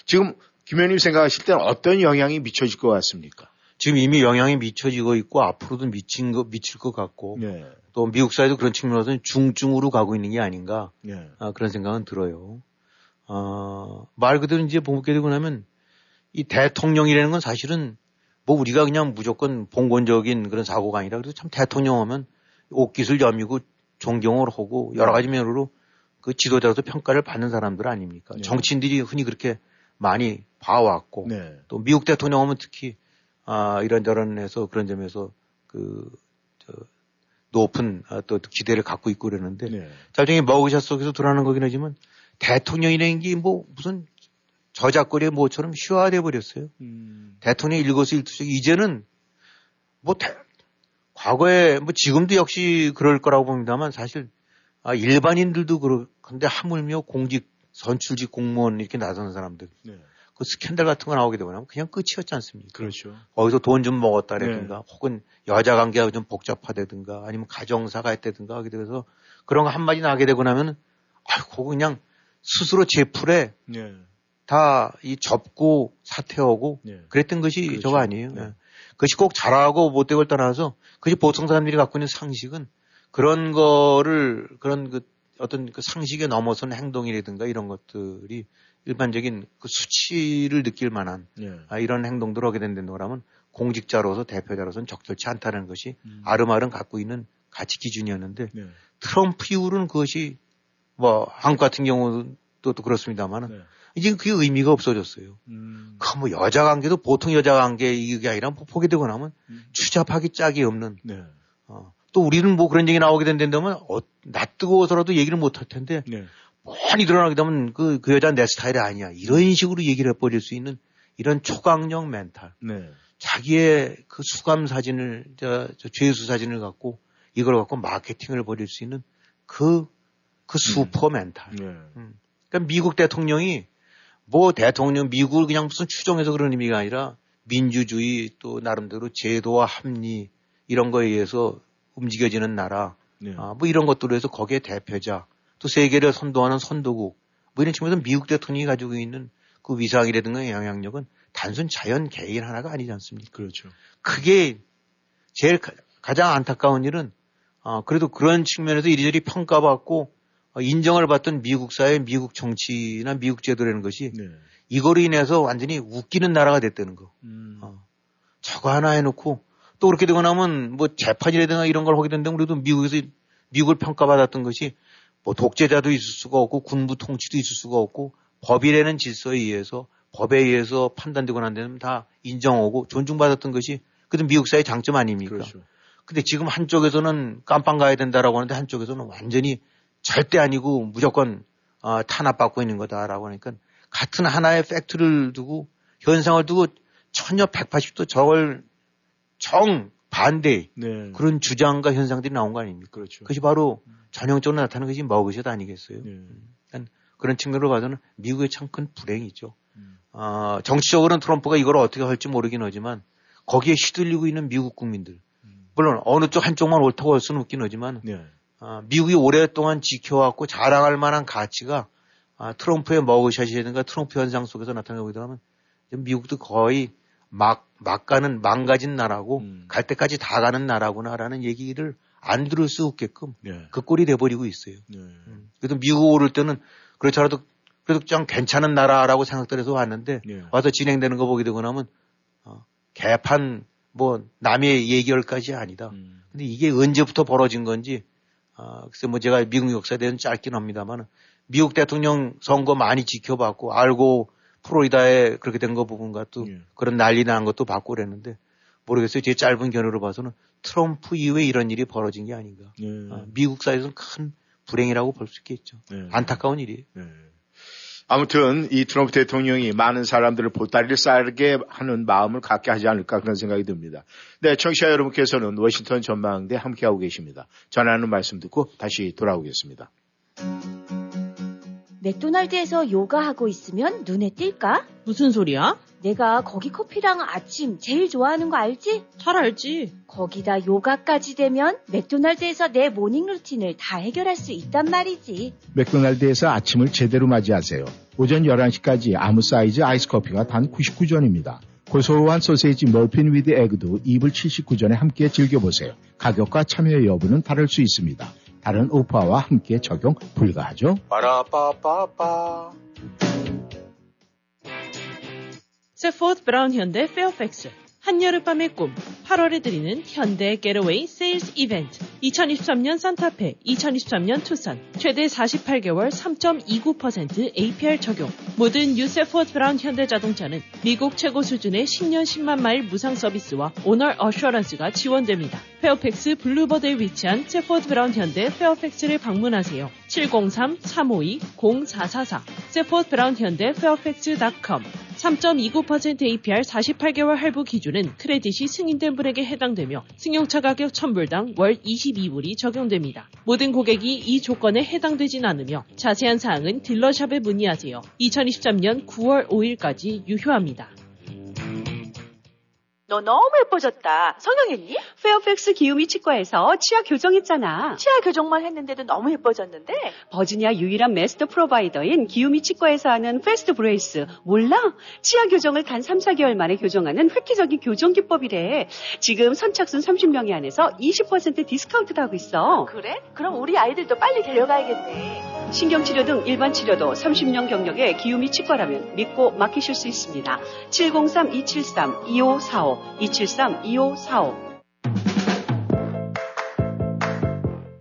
지금 김 의원님 생각하실 때는 어떤 영향이 미쳐질 것 같습니까? 지금 이미 영향이 미쳐지고 있고 앞으로도 미친 거 미칠 것 같고 네. 또 미국 사회도 그런 측면에서는 중증으로 가고 있는 게 아닌가 네. 아, 그런 생각은 들어요. 어, 말 그대로 이제 보게 되고 나면 이 대통령이라는 건 사실은 뭐 우리가 그냥 무조건 봉건적인 그런 사고가 아니라 그래도 참 대통령 하면 옥기술 염이고 존경을 하고 여러 가지 면으로 그 지도자로서 평가를 받는 사람들 아닙니까? 네. 정치인들이 흔히 그렇게 많이 봐왔고 네. 또 미국 대통령 하면 특히 아 이런저런 해서 그런 점에서 그 저, 높은 아, 또 기대를 갖고 있고 그러는데 네. 자중에 머그샷 속에서 드러나는 거긴 하지만 대통령이라는 게 뭐 무슨 저작거리의 뭐처럼 휘화돼 버렸어요. 음. 대통령이 일거수 일투족 이제는 뭐 대, 과거에 뭐 지금도 역시 그럴 거라고 봅니다만 사실 아, 일반인들도 그렇근데 하물며 공직 선출직 공무원 이렇게 나서는 사람들 네. 그 스캔들 같은 거 나오게 되거나 그냥 끝이었지 않습니까? 그렇죠. 거기서 돈 좀 먹었다라든가 네. 혹은 여자 관계가 좀 복잡하다든가 아니면 가정사가 했다든가 하게 돼서 그런 거 한마디 나게 되고 나면 아이고 그냥 스스로 제 풀에 네. 다이 접고 사퇴하고 네. 그랬던 것이 그렇죠. 저거 아니에요. 네. 네. 그것이 꼭 잘하고 못되고를 떠나서 그것이 보통 사람들이 갖고 있는 상식은 그런 거를 그런 그 어떤 그 상식에 넘어선 행동이라든가 이런 것들이 일반적인 그 수치를 느낄 만한 네. 아, 이런 행동들을 하게 된다면 공직자로서 대표자로서는 적절치 않다는 것이 음. 아름아름 갖고 있는 가치 기준이었는데 네. 트럼프 이후로는 그것이 뭐 한국 같은 경우도 또 그렇습니다만은 네. 이제 그게 의미가 없어졌어요. 음. 그뭐 여자 관계도 보통 여자 관계 이게 아니라 뭐 보게 되고 나면 음. 추잡하기 짝이 없는. 네. 어. 또 우리는 뭐 그런 얘기 나오게 된다면 어, 낯 뜨거워서라도 얘기를 못 할 텐데 네. 뻔히 드러나게 되면 그, 그 여자는 내 스타일이 아니야. 이런 식으로 얘기를 해버릴 수 있는 이런 초강력 멘탈. 네. 자기의 그 수감 사진을, 저, 저 죄수 사진을 갖고 이걸 갖고 마케팅을 벌일 수 있는 그, 그 슈퍼 음. 멘탈. 네. 음. 그러니까 미국 대통령이 뭐 대통령 미국을 그냥 무슨 추종해서 그런 의미가 아니라 민주주의 또 나름대로 제도와 합리 이런 거에 의해서 움직여지는 나라 네. 아, 뭐 이런 것들로 해서 거기에 대표자 또 세계를 선도하는 선도국 뭐 이런 측면에서 미국 대통령이 가지고 있는 그 위상이라든가 영향력은 단순 자연 개인 하나가 아니지 않습니까? 그렇죠. 그게 제일 가, 장 안타까운 일은 어, 그래도 그런 측면에서 이리저리 평가받고 어, 인정을 받던 미국 사회, 미국 정치나 미국 제도라는 것이 네. 이거로 인해서 완전히 웃기는 나라가 됐다는 거. 음. 어, 저거 하나 해놓고 또 그렇게 되고 나면 뭐 재판이라든가 이런 걸 하게 된데 우리도 미국에서 미국을 평가받았던 것이 뭐 독재자도 있을 수가 없고 군부 통치도 있을 수가 없고 법이라는 질서에 의해서 법에 의해서 판단되고 난 데는 다 인정하고 존중받았던 것이 그래도 미국 사회의 장점 아닙니까? 그렇죠. 근데 지금 한쪽에서는 깜빵 가야 된다라고 하는데 한쪽에서는 완전히 절대 아니고 무조건 어, 탄압받고 있는 거다라고 하니까 같은 하나의 팩트를 두고 현상을 두고 전혀 180도 저걸 정 반대 네. 그런 주장과 현상들이 나온 거 아닙니까? 그렇죠. 그것이 바로 전형적으로 나타나는 것이 머그샷 아니겠어요? 네. 그런 측면으로 봐서는 미국의 참 큰 불행이죠. 음. 어, 정치적으로는 트럼프가 이걸 어떻게 할지 모르긴 하지만 거기에 휘둘리고 있는 미국 국민들 음. 물론 어느 쪽 한쪽만 옳다고 할 수는 없긴 하지만 네. 어, 미국이 오랫동안 지켜왔고 자랑할 만한 가치가 아, 트럼프의 머그샷이라든가 트럼프 현상 속에서 나타나고 있다면 미국도 거의 막, 막 가는, 망가진 나라고 음. 갈 때까지 다 가는 나라구나라는 얘기를 안 들을 수 없게끔 네. 그 꼴이 돼버리고 있어요. 네. 음. 그래도 미국 오를 때는 그렇더라도 그래도 좀 괜찮은 나라라고 생각들 해서 왔는데 네. 와서 진행되는 거 보게 되고 나면 어, 개판 뭐 남의 예결까지 아니다. 음. 근데 이게 언제부터 벌어진 건지 아, 글쎄 뭐 제가 미국 역사에 대해서는 짧긴 합니다만 미국 대통령 선거 많이 지켜봤고 알고 프로리다에 그렇게 된 거 부분과 또 예. 그런 난리 난 것도 봤고 그랬는데 모르겠어요. 제 짧은 견해로 봐서는 트럼프 이후에 이런 일이 벌어진 게 아닌가. 예. 아, 미국 사회에서는 큰 불행이라고 볼 수 있겠죠. 예. 안타까운 일이에요. 예. 아무튼 이 트럼프 대통령이 많은 사람들을 보따리를 싸게 하는 마음을 갖게 하지 않을까 그런 생각이 듭니다. 네, 청취자 여러분께서는 워싱턴 전망대 함께하고 계십니다. 전하는 말씀 듣고 다시 돌아오겠습니다. 맥도날드에서 요가하고 있으면 눈에 띌까? 무슨 소리야? 내가 거기 커피랑 아침 제일 좋아하는 거 알지? 잘 알지. 거기다 요가까지 되면 맥도날드에서 내 morning routine을 다 해결할 수 있단 말이지. 맥도날드에서 아침을 제대로 맞이하세요. 오전 11시까지 아무 사이즈 아이스 커피가 단 99전입니다. 고소한 sausage McMuffin with egg도 2불 79전에 함께 즐겨보세요. 가격과 참여 여부는 다를 수 있습니다. 다른 오파와 함께 적용 불가하죠. 빠라빠빠빠. Safford Brown 현대 페어팩스 한여름밤의 꿈 8월에 드리는 현대 Getaway Sales Event 2023년 산타페 2023년 투싼. 최대 48개월 3.29% APR 적용. 모든 유Safford Brown 현대자동차는 미국 최고 수준의 10년 10만 마일 무상 서비스와 Owner Assurance가 지원됩니다. 페어팩스 Boulevard에 위치한 Safford Brown 현대 페어팩스를 방문하세요. 703-352-0444 Safford Brown 현대 페어팩스.com 3.29% APR 48개월 할부 기준은 크레딧이 승인된 분에게 해당되며 승용차 가격 1000불당 월 22불이 적용됩니다. 모든 고객이 이 조건에 해당되진 않으며 자세한 사항은 딜러샵에 문의하세요. 2023년 9월 5일까지 유효합니다. 너 너무 예뻐졌다. 성형했니? 페어팩스 기우미 치과에서 치아 교정했잖아. 치아 교정만 했는데도 너무 예뻐졌는데? 버지니아 유일한 master provider인 기우미 치과에서 하는 Fast Brace. 몰라? 치아 교정을 단 3, 4개월 만에 교정하는 획기적인 교정 기법이래. 지금 선착순 30명에 한해서 20% 디스카운트도 하고 있어. 그래? 그럼 우리 아이들도 빨리 데려가야겠네. 신경치료 등 일반 치료도 30년 경력의 기우미 치과라면 믿고 맡기실 수 있습니다. 703-273-2545 273-2545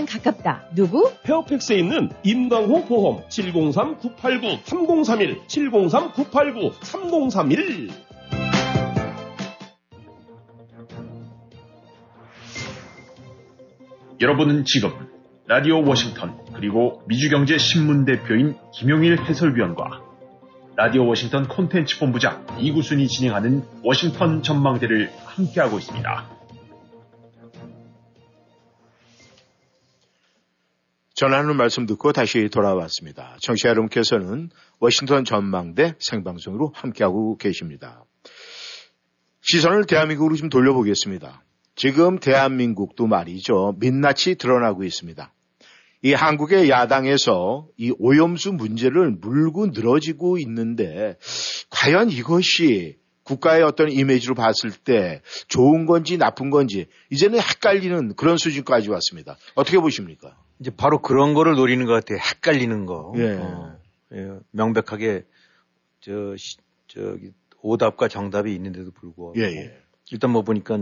아파트는 가깝다. 누구? 페어팩스에 있는 임강호 보험 703-989-3031 703-989-3031 여러분은 지금 라디오 워싱턴 그리고 미주경제 신문 대표인 김용일 해설위원과 라디오 워싱턴 콘텐츠 본부장 이구순이 진행하는 워싱턴 전망대를 함께하고 있습니다. 전하는 말씀 듣고 다시 돌아왔습니다. 청취자 여러분께서는 워싱턴 전망대 생방송으로 함께하고 계십니다. 시선을 대한민국으로 좀 돌려보겠습니다. 지금 대한민국도 말이죠. 민낯이 드러나고 있습니다. 이 한국의 야당에서 이 오염수 문제를 물고 늘어지고 있는데 과연 이것이 국가의 어떤 이미지로 봤을 때 좋은 건지 나쁜 건지 이제는 헷갈리는 그런 수준까지 왔습니다. 어떻게 보십니까? 이제 바로 그런 거를 노리는 것 같아요. 헷갈리는 거. 예. 어, 예. 명백하게 저 저기 오답과 정답이 있는데도 불구하고 예, 예. 일단 뭐 보니까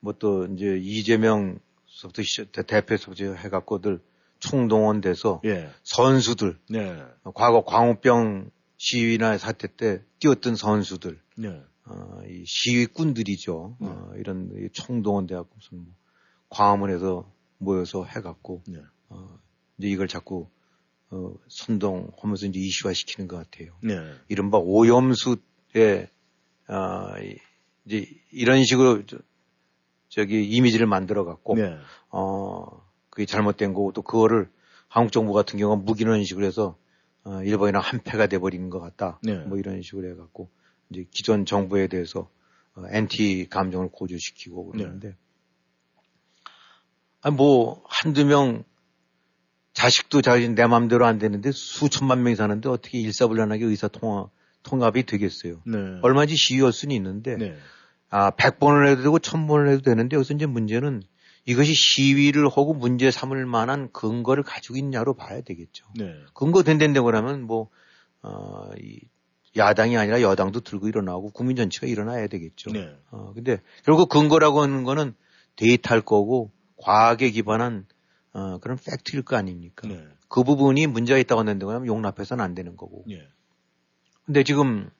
뭐 또 이제 이재명부터 대표에서부터 해갖고들 총동원돼서 예. 선수들 네. 과거 광우병 시위나 사태 때 뛰었던 선수들 네. 어, 이 시위꾼들이죠. 네. 어, 이런 총동원돼갖고 무슨 뭐 광화문에서 모여서 해갖고 네. 어, 이제 이걸 자꾸 어, 선동하면서 이제 이슈화 시키는 것 같아요. 네. 이른바 오염수에 어, 이제 이런 식으로 저, 저기 이미지를 만들어 갖고 네. 어 그게 잘못된 거고 또 그거를 한국 정부 같은 경우는 무기는 식으로 해서 어, 일본이랑 한패가 돼버리는 것 같다. 네. 뭐 이런 식으로 해갖고 이제 기존 정부에 대해서 어, 엔티 감정을 고조시키고 그러는데 네. 아, 뭐 한두 명 자식도 자기 내 마음대로 안 되는데 수천만 명이 사는데 어떻게 일사불란하게 의사 통화 통합이 되겠어요. 네. 얼마든지 시위할 수는 있는데 네. 아 100번을 해도 되고 1000번을 해도 되는데 여기서 이제 문제는 이것이 시위를 하고 문제 삼을 만한 근거를 가지고 있냐로 봐야 되겠죠. 네. 근거 된다고 그러면 뭐, 어, 이 야당이 아니라 여당도 들고 일어나고 국민 전체가 일어나야 되겠죠. 네. 어, 근데 결국 근거라고 하는 거는 데이터일 거고 과학에 기반한 어, 그런 팩트일 거 아닙니까? 네. 그 부분이 문제가 있다고 한다고 하면 용납해서는 안 되는 거고. 네. 근데 지금,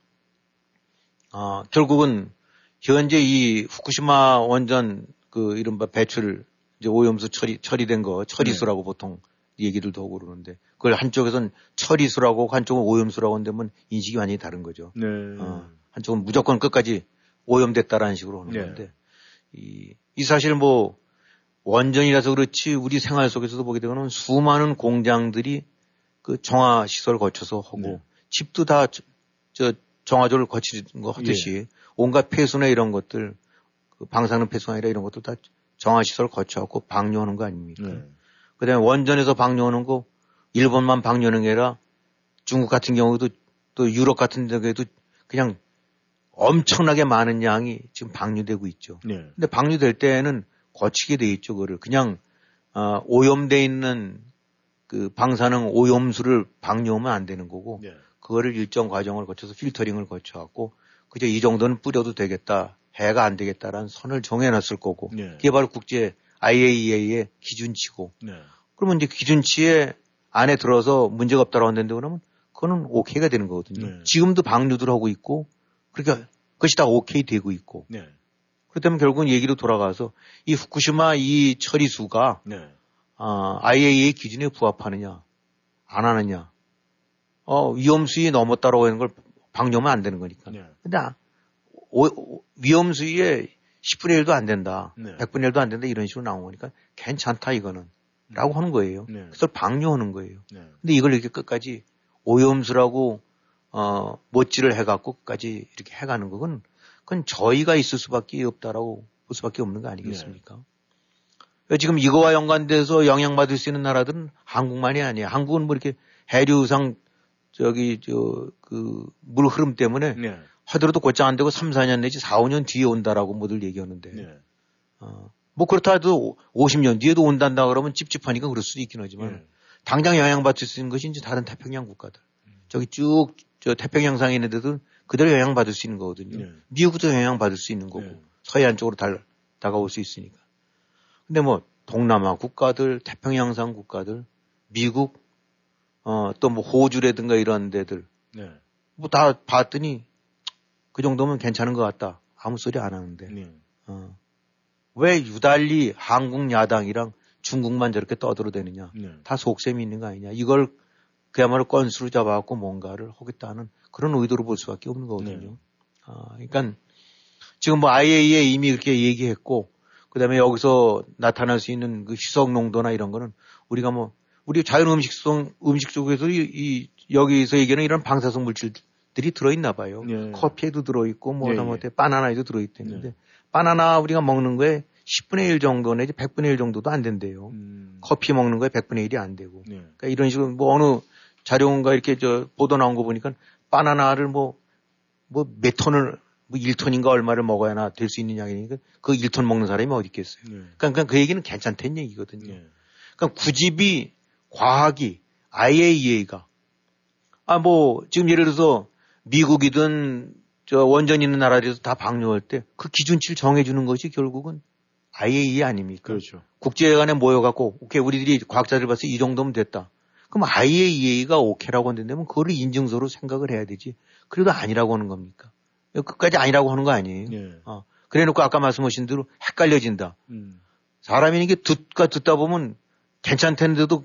어, 결국은 현재 이 후쿠시마 원전 그 이른바 배출 이제 오염수 처리 처리된 거 처리수라고 네. 보통 얘기들도 하고 그러는데 그걸 한쪽에선 처리수라고 한쪽은 오염수라고 한다면 인식이 완전히 다른 거죠. 네. 어, 한쪽은 무조건 끝까지 오염됐다라는 식으로 하는 네. 건데 이, 이 사실 뭐 원전이라서 그렇지 우리 생활 속에서도 보게 되면 수많은 공장들이 그 정화 시설 거쳐서 하고 네. 집도 다 저 정화조를 거치는 거 하듯이 예. 온갖 폐수나 이런 것들 그 방사능 폐수 아니라 이런 것도 다 정화 시설 거쳐갖고 방류하는 거 아닙니까? 네. 그 다음에 원전에서 방류하는 거 일본만 방류하는 게 아니라 중국 같은 경우도 또 유럽 같은 데에도 그냥 엄청나게 많은 양이 지금 방류되고 있죠. 네. 근데 방류될 때는 거치게 돼 있죠. 그거를 그냥 어, 오염돼 있는 그 방사능 오염수를 방류하면 안 되는 거고 네. 그거를 일정 과정을 거쳐서 필터링을 거쳐 갖고 그저 이 정도는 뿌려도 되겠다. 해가 안 되겠다라는 선을 정해놨을 거고 네. 그게 바로 국제 IAEA의 기준치고 네. 그러면 이제 기준치에 안에 들어서 문제가 없다고 한다는데 그러면 그거는 오케이가 되는 거거든요. 네. 지금도 방류들 하고 있고 그러니까 그것이 다 오케이 되고 있고 네. 그렇다면 결국은 얘기로 돌아가서 이 후쿠시마 이 처리수가 네. 어, IAEA 기준에 부합하느냐 안 하느냐 어, 위험수위 넘었다라고 하는 걸 방류하면 안 되는 거니까. 네. 근데 오, 위험 수위에 10분의 1도 안 된다. 네. 100분의 1도 안 된다. 이런 식으로 나온 거니까 괜찮다 이거는. 라고 하는 거예요. 네. 그래서 방류하는 거예요. 네. 근데 이걸 이렇게 끝까지 오염수라고 어, 못질을 해갖고 끝까지 이렇게 해가는 건 그건 저희가 있을 수밖에 없다라고 볼 수밖에 없는 거 아니겠습니까? 네. 지금 이거와 연관돼서 영향받을 수 있는 나라들은 한국만이 아니에요. 한국은 뭐 이렇게 해류상 저기 저 그 물 흐름 때문에 네. 하더라도 곧장 안 되고 3, 4년 내지 4, 5년 뒤에 온다라고 모두 얘기하는데. 네. 어, 뭐 그렇다 해도 50년 뒤에도 온단다 그러면 찝찝하니까 그럴 수도 있긴 하지만 네. 당장 영향받을 수 있는 것이 이제 다른 태평양 국가들. 음. 저기 쭉 저 태평양 상에 있는 데도 그대로 영향받을 수 있는 거거든요. 네. 미국도 영향받을 수 있는 거고 네. 서해안 쪽으로 달, 다가올 수 있으니까. 근데 뭐 동남아 국가들, 태평양상 국가들, 미국, 어, 또 뭐 호주라든가 이런 데들. 네. 뭐다 봤더니 그 정도면 괜찮은 것 같다. 아무 소리 안 하는데. 네. 어. 왜 유달리 한국 야당이랑 중국만 저렇게 떠들어대느냐. 네. 다 속셈이 있는 거 아니냐. 이걸 그야말로 건수로 잡아갖고 뭔가를 하겠다는 그런 의도로 볼 수밖에 없는 거거든요. 네. 아, 그러니까 지금 뭐 IAEA 이미 그렇게 얘기했고 그다음에 여기서 나타날 수 있는 그 희석 농도나 이런 거는 우리가 뭐 우리 자연 음식성 음식 쪽에서 이, 이 여기서 얘기하는 이런 방사성 물질들이 들어있나 봐요. 네. 커피에도 들어있고 뭐 하다못해 네. 바나나에도 들어있대는데 네. 바나나 우리가 먹는 거에 10분의 1 정도 내지 100분의 1 정도도 안 된대요. 음. 커피 먹는 거에 100분의 1이 안 되고. 네. 그러니까 이런 식으로 뭐 어느 자료인가 이렇게 저 보도 나온 거 보니까 바나나를 뭐, 뭐 몇 톤을 뭐 1톤인가 얼마를 먹어야나 될 수 있는 양이니까 그 1톤 먹는 사람이 어디 있겠어요. 네. 그러니까, 그러니까 그 얘기는 괜찮다는 얘기거든요. 네. 그러니까 구집이 과학이 IAEA가 아 뭐 지금 예를 들어서 미국이든 저 원전 있는 나라들에서 다 방류할 때 그 기준치를 정해주는 것이 결국은 IAEA 아닙니까? 그렇죠. 국제회관에 모여갖고 오케이 우리들이 과학자들 봐서 이 정도면 됐다. 그럼 IAEA가 오케이라고 한다면 그거를 인증서로 생각을 해야 되지. 그래도 아니라고 하는 겁니까? 끝까지 아니라고 하는 거 아니에요. 예. 어. 그래 놓고 아까 말씀하신 대로 헷갈려진다. 음. 사람이 이게 듣가 듣다 보면 괜찮텐데도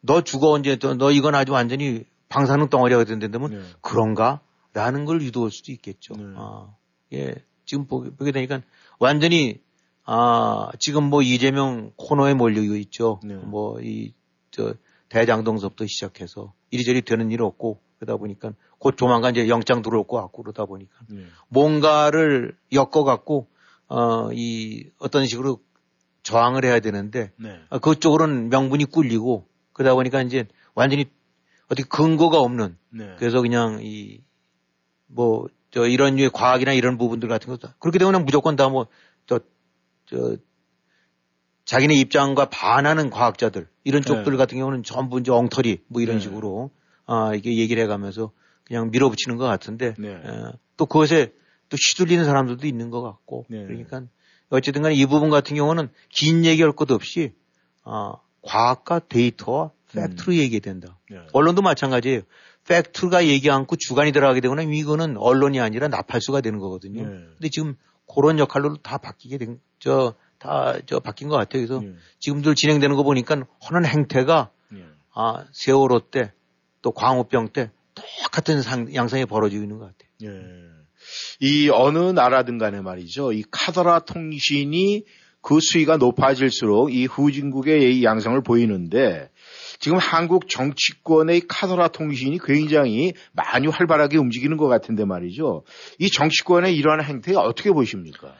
너 죽어 언제 너 이건 아주 완전히 방사능 덩어리가 된다면 네. 그런가? 라는 걸 유도할 수도 있겠죠. 네. 아, 예. 지금 보게, 보게 되니까 완전히 아, 지금 뭐 이재명 코너에 몰려 있죠. 네. 뭐이 저 대장동서부터 시작해서 이리저리 되는 일 없고 그러다 보니까 곧 조만간 이제 영장 들어올 것 같고 그러다 보니까 네. 뭔가를 엮어갖고 어, 이 어떤 식으로 저항을 해야 되는데 네. 어, 그쪽으로는 명분이 꿀리고 그러다 보니까 이제 완전히 어떻게 근거가 없는 네. 그래서 그냥 이 뭐 저 이런 류의 과학이나 이런 부분들 같은 것도 그렇게 되면 무조건 다 뭐 저 저 자기네 입장과 반하는 과학자들 이런 네. 쪽들 같은 경우는 전부 이제 엉터리 뭐 이런 네. 식으로 아 이게 얘기를 해가면서 그냥 밀어붙이는 것 같은데 네. 에, 또 그것에 또 휘둘리는 사람들도 있는 것 같고 네. 그러니까 어쨌든 간에 이 부분 같은 경우는 긴 얘기할 것 없이 아 과학과 데이터와 팩트로 음. 얘기된다. 네. 언론도 마찬가지예요. 팩트가 얘기 않고 주관이 들어가게 되거나 이거는 언론이 아니라 나팔수가 되는 거거든요. 네. 근데 지금 그런 역할로 다 바뀌게 된, 저, 다, 저, 바뀐 것 같아요. 그래서 네. 지금들 진행되는 거 보니까 하는 행태가, 네. 아, 세월호 때, 또 광우병 때 똑같은 상, 양상이 벌어지고 있는 것 같아요. 예. 이 어느 나라든 간에 말이죠. 이 카더라 통신이 그 수위가 높아질수록 이 후진국의 이 양상을 보이는데 지금 한국 정치권의 카더라 통신이 굉장히 많이 활발하게 움직이는 것 같은데 말이죠. 이 정치권의 이러한 행태가 어떻게 보십니까?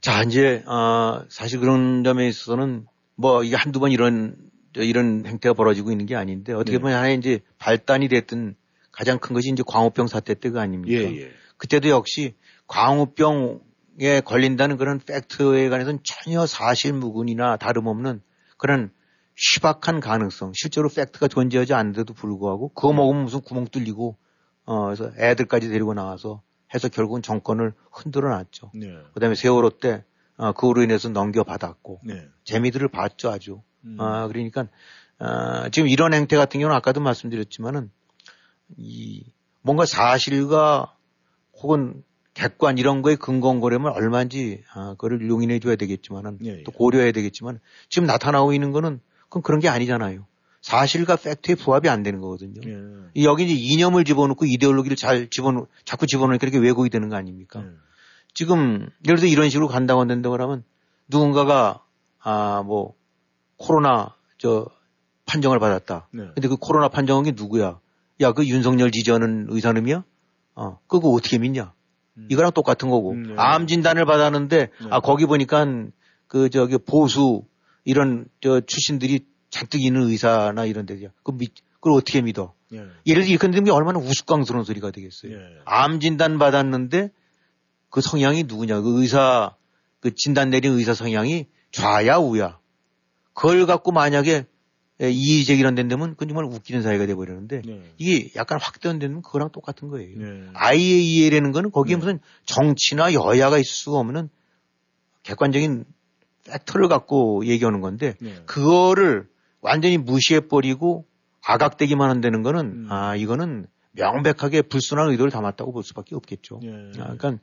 자, 이제, 어, 사실 그런 점에 있어서는 뭐 이게 한두 번 이런, 이런 행태가 벌어지고 있는 게 아닌데 어떻게 네. 보면 하나의 이제 발단이 됐던 가장 큰 것이 이제 광우병 사태 때가 아닙니까? 예, 예. 그때도 역시 광우병에 걸린다는 그런 팩트에 관해서는 전혀 사실 무근이나 다름없는 그런 희박한 가능성, 실제로 팩트가 존재하지 않는데도 불구하고 그거 먹으면 무슨 구멍 뚫리고 어 그래서 애들까지 데리고 나와서 해서 결국은 정권을 흔들어 놨죠. 네. 그다음에 세월호 때 어, 그로 인해서 넘겨받았고 네. 재미들을 봤죠 아주. 음. 아 그러니까 어, 지금 이런 행태 같은 경우는 아까도 말씀드렸지만은 이 뭔가 사실과 혹은 객관 이런 거에 근거고려면 얼마인지 아, 그거를 용인해 줘야 되겠지만은 예, 예. 또 고려해야 되겠지만 지금 나타나고 있는 거는 그건 그런 게 아니잖아요. 사실과 팩트에 부합이 안 되는 거거든요. 예. 여기 이제 이념을 집어넣고 이데올로기를 잘 집어넣, 자꾸 집어넣으니까 이렇게 왜곡이 되는 거 아닙니까? 예. 지금, 예를 들어 이런 식으로 간다고 한다고 하면 누군가가, 아, 뭐, 코로나, 저, 판정을 받았다. 네. 근데 그 코로나 판정한 게 누구야? 야, 그 윤석열 지지하는 의사놈이야? 어, 그거 어떻게 믿냐? 음. 이거랑 똑같은 거고. 음, 네. 암 진단을 받았는데, 네. 아, 거기 보니까 그, 저기, 보수, 이런 저 출신들이 잔뜩 있는 의사나 이런 데죠. 그 믿, 그걸 어떻게 믿어? 예. 예를 들어 이렇게 게 얼마나 우스꽝스러운 소리가 되겠어요. 예. 암 진단 받았는데 그 성향이 누구냐? 그 의사 그 진단 내린 의사 성향이 좌야 우야. 그걸 갖고 만약에 이의제기란 된다면 그건 정말 웃기는 사회가 돼버리는데 네. 이게 약간 확대된다면 그거랑 똑같은 거예요. 네. IAEA라는 거는 거기에 네. 무슨 정치나 여야가 있을 수가 없는 객관적인 팩터를 갖고 얘기하는 건데 네. 그거를 완전히 무시해버리고 아각되기만 한다는 거는 음. 아 이거는 명백하게 불순한 의도를 담았다고 볼 수밖에 없겠죠. 예. 아, 그러니까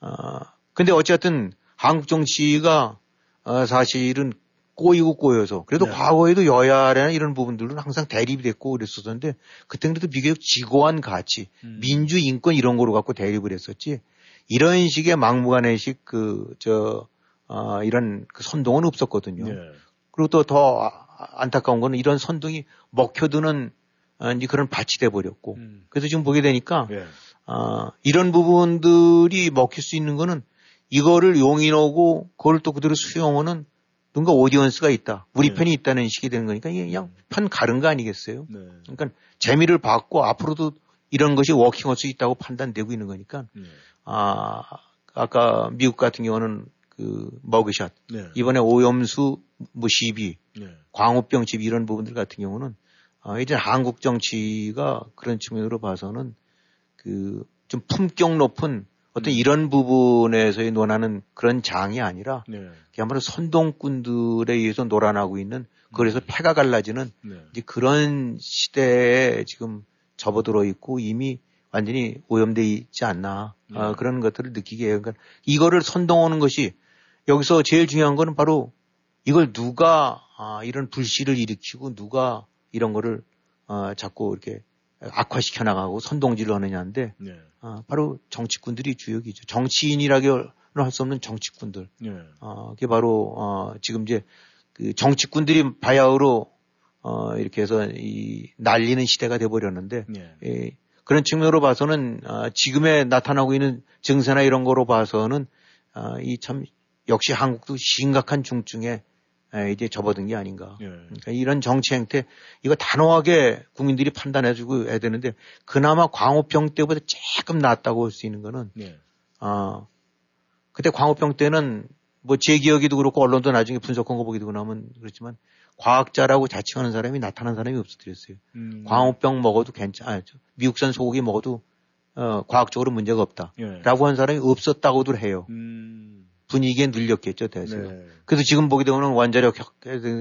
아 근데 어쨌든 한국 정치가 어, 사실은 꼬이고 꼬여서 그래도 네. 과거에도 여야나 이런 부분들은 항상 대립이 됐고 그랬었는데 그때도 비교적 지고한 가치, 음. 민주 인권 이런 거로 갖고 대립을 했었지 이런 식의 막무가내식 그저 어, 이런 그 선동은 없었거든요. 네. 그리고 또 더 안타까운 거는 이런 선동이 먹혀드는 어, 이제 그런 밭이 돼 버렸고 음. 그래서 지금 보게 되니까 네. 어, 이런 부분들이 먹힐 수 있는 거는 이거를 용인하고 그걸 또 그대로 수용하는 누군가 오디언스가 있다. 우리 네. 편이 있다는 식이 되는 거니까 이게 그냥 음. 편 가른 거 아니겠어요? 네. 그러니까 재미를 받고 앞으로도 이런 것이 워킹할 수 있다고 판단되고 있는 거니까 네. 아 아까 미국 같은 경우는 그 머그샷 네. 이번에 오염수 뭐 시비 네. 광우병 시비 이런 부분들 같은 경우는 아, 이제 한국 정치가 그런 측면으로 봐서는 그 좀 품격 높은 어떤 음. 이런 부분에서의 논하는 그런 장이 아니라 네. 그야말로 선동꾼들에 의해서 놀아나고 있는 그래서 음. 패가 갈라지는 네. 이제 그런 시대에 지금 접어들어 있고 이미 완전히 오염돼 있지 않나 네. 아, 그런 것들을 느끼게 해요. 그러니까 이거를 선동하는 것이 여기서 제일 중요한 거는 바로 이걸 누가 아, 이런 불씨를 일으키고 누가 이런 거를 어, 자꾸 이렇게 악화시켜 나가고 선동질을 하느냐인데 네. 어, 바로 정치꾼들이 주역이죠. 정치인이라고 할수 없는 정치꾼들. 네. 어, 그게 바로 어, 지금 이제 그 정치꾼들이 바야흐로 어, 이렇게 해서 이 날리는 시대가 돼 버렸는데 네. 예, 그런 측면으로 봐서는 어, 지금에 나타나고 있는 증세나 이런 거로 봐서는 어, 이참 역시 한국도 심각한 중증에 이제 접어든 게 아닌가. 예. 그러니까 이런 정치 행태 이거 단호하게 국민들이 판단해주고 해야 되는데 그나마 광우병 때보다 조금 낫다고 볼 수 있는 거는 예. 어, 그때 광우병 때는 뭐 제 기억에도 그렇고 언론도 나중에 분석한 거 보기도 나면 그렇지만 과학자라고 자칭하는 사람이 나타난 사람이 없어뜨렸어요. 음. 광우병 먹어도 괜찮아. 미국산 소고기 먹어도 어, 과학적으로 문제가 없다. 예. 라고 한 사람이 없었다고도 해요. 음. 분위기에 눌렸겠죠, 대세가. 네. 그래서 지금 보게 되면 원자력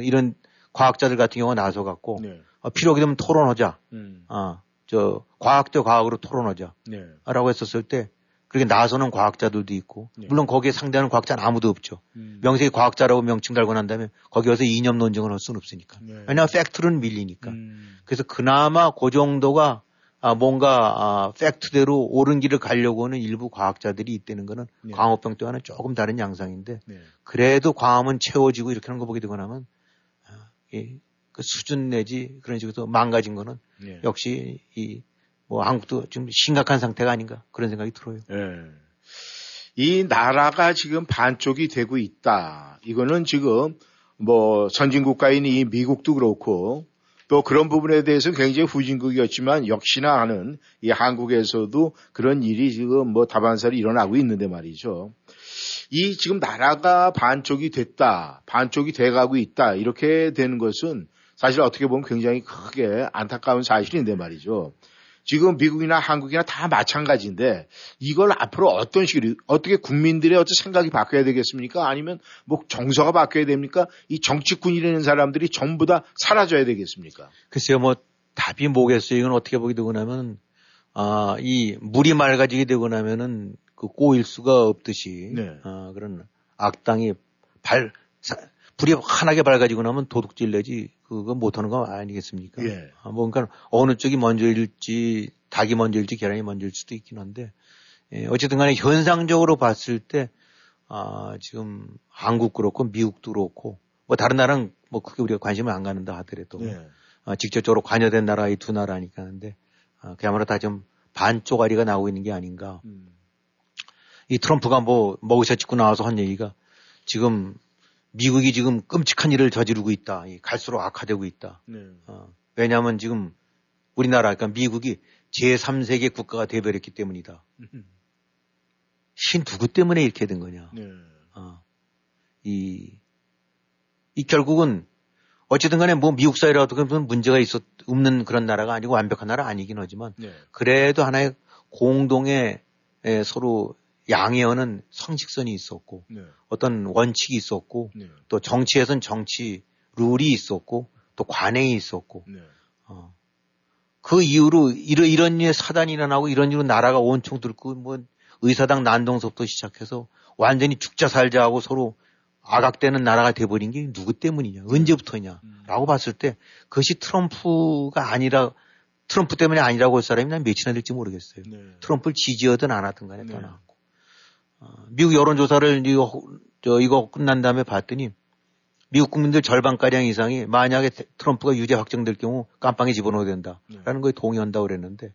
이런 과학자들 같은 경우가 나서 갖고 네. 어, 필요하게 되면 토론하자. 음. 어, 저 과학 대 과학으로 토론하자. 네. 라고 했었을 때 그렇게 나서는 과학자들도 있고 네. 물론 거기에 상대하는 과학자는 아무도 없죠. 음. 명색이 과학자라고 명칭 달고 난 다음에 거기 와서 이념 논쟁을 할 수는 없으니까. 네. 왜냐하면 팩트는 밀리니까. 음. 그래서 그나마 그 정도가 아, 뭔가 아, 팩트대로 옳은 길을 가려고 하는 일부 과학자들이 있다는 거는 네. 광우병 때와는 조금 다른 양상인데 네. 그래도 광음은 채워지고 이렇게 하는 거 보게 되고 나면 아, 예, 그 수준 내지 그런 식으로 망가진 거는 네. 역시 이 뭐 한국도 좀 심각한 상태가 아닌가 그런 생각이 들어요. 네. 이 나라가 지금 반쪽이 되고 있다. 이거는 지금 뭐 선진국가인 이 미국도 그렇고 또 그런 부분에 대해서 굉장히 후진국이었지만 역시나 하는 이 한국에서도 그런 일이 지금 뭐 다반사로 일어나고 있는데 말이죠. 이 지금 나라가 반쪽이 됐다, 반쪽이 돼가고 있다 이렇게 되는 것은 사실 어떻게 보면 굉장히 크게 안타까운 사실인데 말이죠. 지금 미국이나 한국이나 다 마찬가지인데 이걸 앞으로 어떤 식으로 어떻게 국민들의 어떤 생각이 바뀌어야 되겠습니까? 아니면 뭐 정서가 바뀌어야 됩니까? 이 정치꾼이라는 사람들이 전부 다 사라져야 되겠습니까? 글쎄요, 뭐 답이 뭐겠어요? 이건 어떻게 보게 되고 나면 아, 이 물이 맑아지게 되고 나면은 그 꼬일 수가 없듯이 네. 아, 그런 악당이 발 사, 불이 환하게 밝아지고 나면 도둑질 내지 그거 못하는 거 아니겠습니까? 예. 아, 뭐 그러니까 어느 쪽이 먼저일지 닭이 먼저일지 계란이 먼저일 수도 있긴 한데 예, 어쨌든 간에 현상적으로 봤을 때 아, 지금 한국 그렇고 미국도 그렇고 뭐 다른 나라는 뭐 크게 우리가 관심을 안 가는다 하더라도 예. 아, 직접적으로 관여된 나라 이 두 나라니까 하는데 아, 그야말로 다 좀 반쪽아리가 나오고 있는 게 아닌가. 음. 이 트럼프가 뭐 먹으셔 찍고 나와서 한 얘기가 지금 미국이 지금 끔찍한 일을 저지르고 있다. 갈수록 악화되고 있다. 네. 어, 왜냐하면 지금 우리나라, 그러니까 미국이 제3세계 국가가 되버렸기 때문이다. 신 누구 때문에 이렇게 된 거냐. 네. 어, 이, 이 결국은 어쨌든 간에 뭐 미국 사회라도 그런 문제가 있었, 없는 그런 나라가 아니고 완벽한 나라 아니긴 하지만 네. 그래도 하나의 공동의 서로 양해하는 성식선이 있었고 네. 어떤 원칙이 있었고 네. 또 정치에선 정치 룰이 있었고 또 관행이 있었고 네. 어. 그 이후로 이런 이런 류의 사단이 일어나고 이런 이유로 나라가 온총 들고 뭐 의사당 난동서부터 시작해서 완전히 죽자 살자 하고 서로 아각되는 나라가 돼버린 게 누구 때문이냐, 언제부터냐, 음. 라고 봤을 때 그것이 트럼프가 아니라, 트럼프 때문에 아니라고 할 사람이 난 몇이나 될지 모르겠어요. 네. 트럼프를 지지하든 안 하든 간에 네. 떠나고. 어, 미국 여론조사를 이거, 저, 이거 끝난 다음에 봤더니 미국 국민들 절반가량 이상이 만약에 트럼프가 유죄 확정될 경우 깜빵에 집어넣어야 된다라는 네. 거에 동의한다고 그랬는데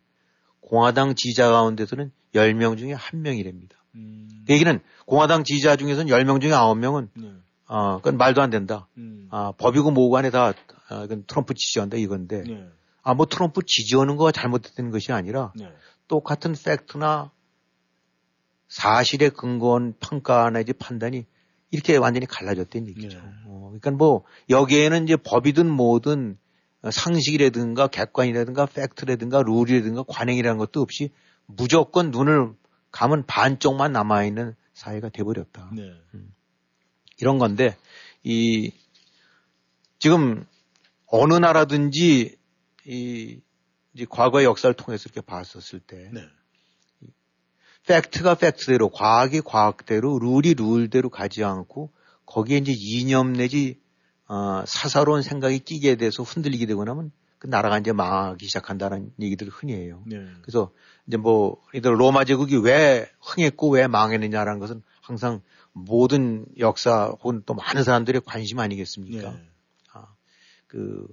공화당 지지자 가운데서는 10명 중에 1명이랍니다. 음. 그 얘기는 공화당 지지자 중에서는 10명 중에 9명은 네. 어, 그건 말도 안 된다. 음. 아, 법이고 뭐고 안에 다 아, 이건 트럼프 지지한다 이건데 네. 아, 뭐 트럼프 지지하는 거가 잘못된 것이 아니라 네. 똑같은 팩트나 사실에 근거한 평가 내지 판단이 이렇게 완전히 갈라졌다는 얘기죠. 네. 어, 그러니까 뭐 여기에는 이제 법이든 뭐든 상식이라든가 객관이라든가 팩트라든가 룰이라든가 관행이라는 것도 없이 무조건 눈을 감은 반쪽만 남아있는 사회가 돼버렸다. 네. 음. 이런 건데 이 지금 어느 나라든지 이 이제 과거의 역사를 통해서 이렇게 봤었을 때 네. 팩트가 팩트대로, 과학이 과학대로, 룰이 룰대로 가지 않고 거기에 이제 이념 내지 어, 사사로운 생각이 끼게 돼서 흔들리게 되고 나면 그 나라가 이제 망하기 시작한다는 얘기들을 흔히 해요. 네. 그래서 이제 뭐, 이들 로마 제국이 왜 흥했고 왜 망했느냐라는 것은 항상 모든 역사 혹은 또 많은 사람들의 관심 아니겠습니까? 네. 아, 그,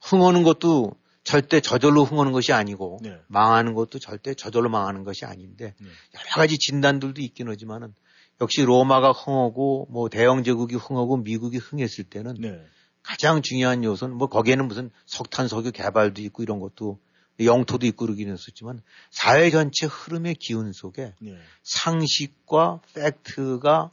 흥하는 것도 절대 저절로 흥하는 것이 아니고 네. 망하는 것도 절대 저절로 망하는 것이 아닌데 네. 여러 가지 진단들도 있긴 하지만은 역시 로마가 흥하고 뭐 대영 제국이 흥하고 미국이 흥했을 때는 네. 가장 중요한 요소는 뭐 거기에는 무슨 석탄 석유 개발도 있고 이런 것도 영토도 있고 그러긴 했었지만 사회 전체 흐름의 기운 속에 네. 상식과 팩트가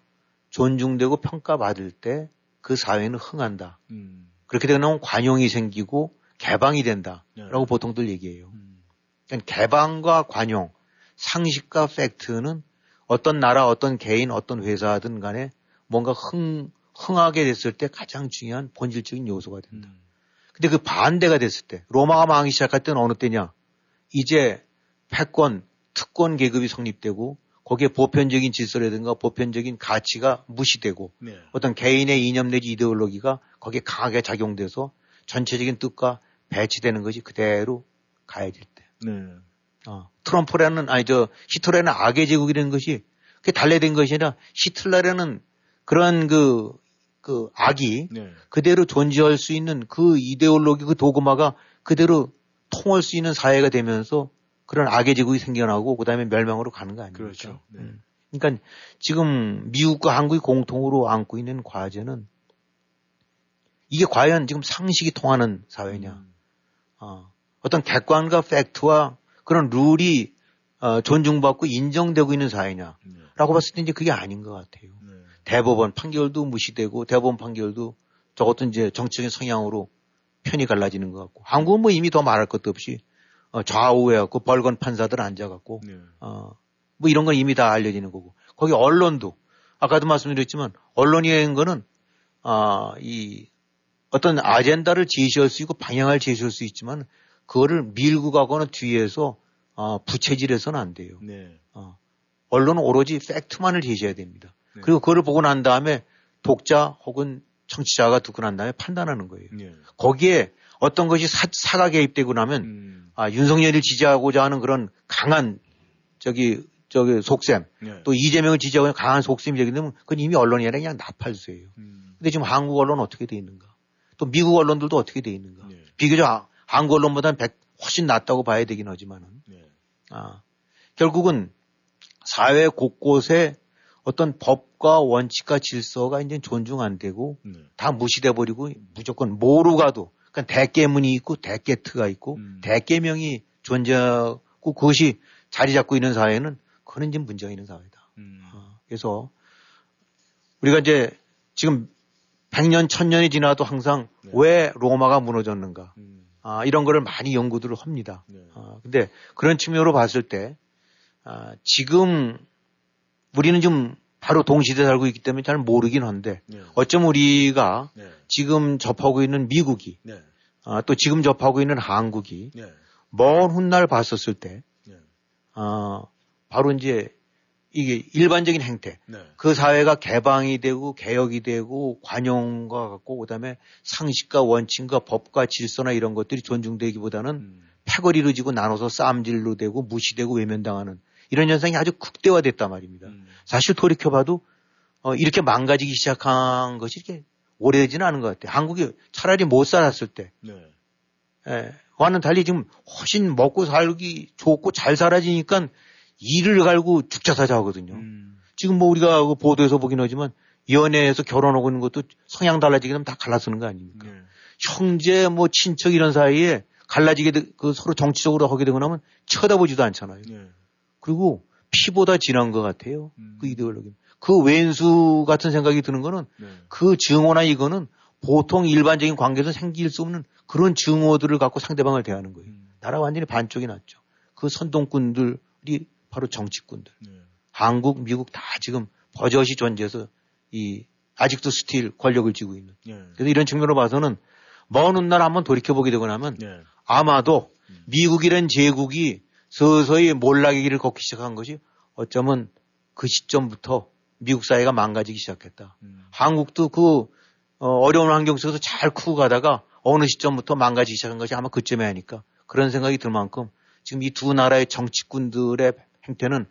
존중되고 평가받을 때 그 사회는 흥한다. 음. 그렇게 되면 관용이 생기고 개방이 된다라고 네. 보통들 얘기해요. 음. 그러니까 개방과 관용, 상식과 팩트는 어떤 나라, 어떤 개인, 어떤 회사든 간에 뭔가 흥, 흥하게 됐을 때 가장 중요한 본질적인 요소가 된다. 음. 근데 그 반대가 됐을 때, 로마가 망하기 시작할 때는 어느 때냐? 이제 패권, 특권 계급이 성립되고 거기에 보편적인 질서라든가 보편적인 가치가 무시되고 네. 어떤 개인의 이념 내지 이데올로기가 거기에 강하게 작용돼서 전체적인 뜻과 배치되는 것이 그대로 가해질 때. 네. 어, 트럼프라는 아니 저 히틀러라는 악의 제국이라는 것이 그게 달래된 것이 아니라 히틀러라는 그런 그, 그 악이 네. 그대로 존재할 수 있는 그 이데올로기 그 도구마가 그대로 통할 수 있는 사회가 되면서 그런 악의 제국이 생겨나고 그다음에 멸망으로 가는 거 아닙니까? 그렇죠. 네. 음. 그러니까 지금 미국과 한국이 공통으로 안고 있는 과제는 이게 과연 지금 상식이 통하는 사회냐? 음. 어, 어떤 객관과 팩트와 그런 룰이 어, 존중받고 인정되고 있는 사회냐라고 네. 봤을 때 이제 그게 아닌 것 같아요. 네. 대법원 판결도 무시되고 대법원 판결도 저것도 이제 정치적인 성향으로 편이 갈라지는 것 같고 한국은 뭐 이미 더 말할 것도 없이 어, 좌우해갖고 벌건 판사들 앉아갖고 네. 어, 뭐 이런 건 이미 다 알려지는 거고 거기 언론도 아까도 말씀드렸지만 언론이 한 거는 아, 이 어떤 아젠다를 제시할 수 있고 방향을 제시할 수 있지만 그거를 밀고 가거나 뒤에서 어, 부채질해서는 안 돼요. 네. 어, 언론은 오로지 팩트만을 제시해야 됩니다. 네. 그리고 그걸 보고 난 다음에 독자 혹은 청취자가 듣고 난 다음에 판단하는 거예요. 네. 거기에 어떤 것이 사, 가 개입되고 나면 음. 아, 윤석열을 지지하고자 하는 그런 강한 저기 저기 속셈 네. 또 이재명을 지지하고 강한 속셈이 되게 되면 그건 이미 언론이 아니라 그냥 나팔수예요. 음. 근데 지금 한국 언론 은 어떻게 돼 있는가? 또 미국 언론들도 어떻게 돼 있는가? 네. 비교적 한국 언론보다는 100 훨씬 낫다고 봐야 되긴 하지만은 네. 아, 결국은 사회 곳곳에 어떤 법과 원칙과 질서가 이제 존중 안 되고 네. 다 무시돼 버리고 무조건 모르 가도 그러니까 대깨문이 있고 대깨트가 있고 음. 대깨명이 존재하고 그것이 자리 잡고 있는 사회는 그건 이제 문제가 있는 사회다. 음. 어, 그래서 우리가 이제 지금 100년, 1000년이 지나도 항상 네. 왜 로마가 무너졌는가. 음. 아, 이런 거를 많이 연구들을 합니다. 네. 아, 근데 그런 측면으로 봤을 때, 아, 지금 우리는 좀 바로 동시대에 살고 있기 때문에 잘 모르긴 한데, 네. 어쩜 우리가 네. 지금 접하고 있는 미국이, 네. 아, 또 지금 접하고 있는 한국이, 네. 먼 훗날 봤었을 때, 아, 바로 이제 이게 일반적인 행태. 네. 그 사회가 개방이 되고 개혁이 되고 관용과 같고 그다음에 상식과 원칙과 법과 질서나 이런 것들이 존중되기보다는 음. 패거리로 지고 나눠서 쌈질로 되고 무시되고 외면당하는 이런 현상이 아주 극대화됐단 말입니다. 음. 사실 돌이켜봐도 어, 이렇게 망가지기 시작한 것이 이렇게 오래되지는 않은 것 같아요. 한국이 차라리 못 살았을 때. 네. 예, 와는 달리 지금 훨씬 먹고 살기 좋고 잘 살아지니까 일을 갈고 죽자사자 하거든요. 음. 지금 뭐 우리가 그 보도에서 보긴 하지만 연애에서 결혼하고 있는 것도 성향 달라지게 되면 다 갈라서는 거 아닙니까? 네. 형제 뭐 친척 이런 사이에 갈라지게 되, 그 서로 정치적으로 하게 되고 나면 쳐다보지도 않잖아요. 네. 그리고 피보다 진한 것 같아요. 음. 그 이데올로기. 그 원수 같은 생각이 드는 거는 네. 그 증오나 이거는 보통 일반적인 관계에서 생길 수 없는 그런 증오들을 갖고 상대방을 대하는 거예요. 음. 나라 완전히 반쪽이 났죠. 그 선동꾼들이 바로 정치꾼들. 네. 한국, 미국 다 지금 버젓이 존재해서 이 아직도 still 권력을 쥐고 있는. 네. 그래서 이런 측면으로 봐서는 먼 훗날 한번 돌이켜보게 되고 나면 네. 아마도 음. 미국이란 제국이 서서히 몰락의 길을 걷기 시작한 것이 어쩌면 그 시점부터 미국 사회가 망가지기 시작했다. 음. 한국도 그 어, 려운 환경 속에서 잘 크고 가다가 어느 시점부터 망가지기 시작한 것이 아마 그쯤에 하니까 그런 생각이 들 만큼 지금 이 두 나라의 정치꾼들의 행태는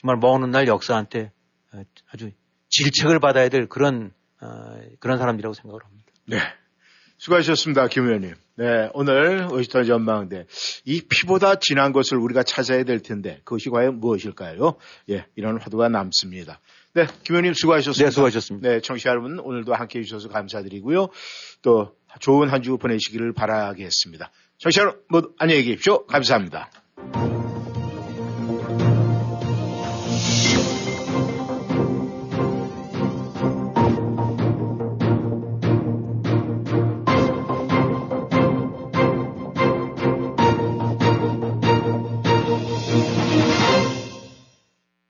정말 먼 훗날 역사한테 어, 아주 질책을 받아야 될 그런 어, 그런 사람들이라고 생각을 합니다. 네. 수고하셨습니다. 김 의원님. 네. 오늘 의시터 전망대. 이 피보다 진한 것을 우리가 찾아야 될 텐데 그것이 과연 무엇일까요? 예. 이런 화두가 남습니다. 네. 김 의원님 수고하셨습니다. 네. 수고하셨습니다. 네. 청취자 여러분 오늘도 함께 해주셔서 감사드리고요. 또 좋은 한 주 보내시기를 바라겠습니다. 청취자 여러분 모두 안녕히 계십시오. 감사합니다.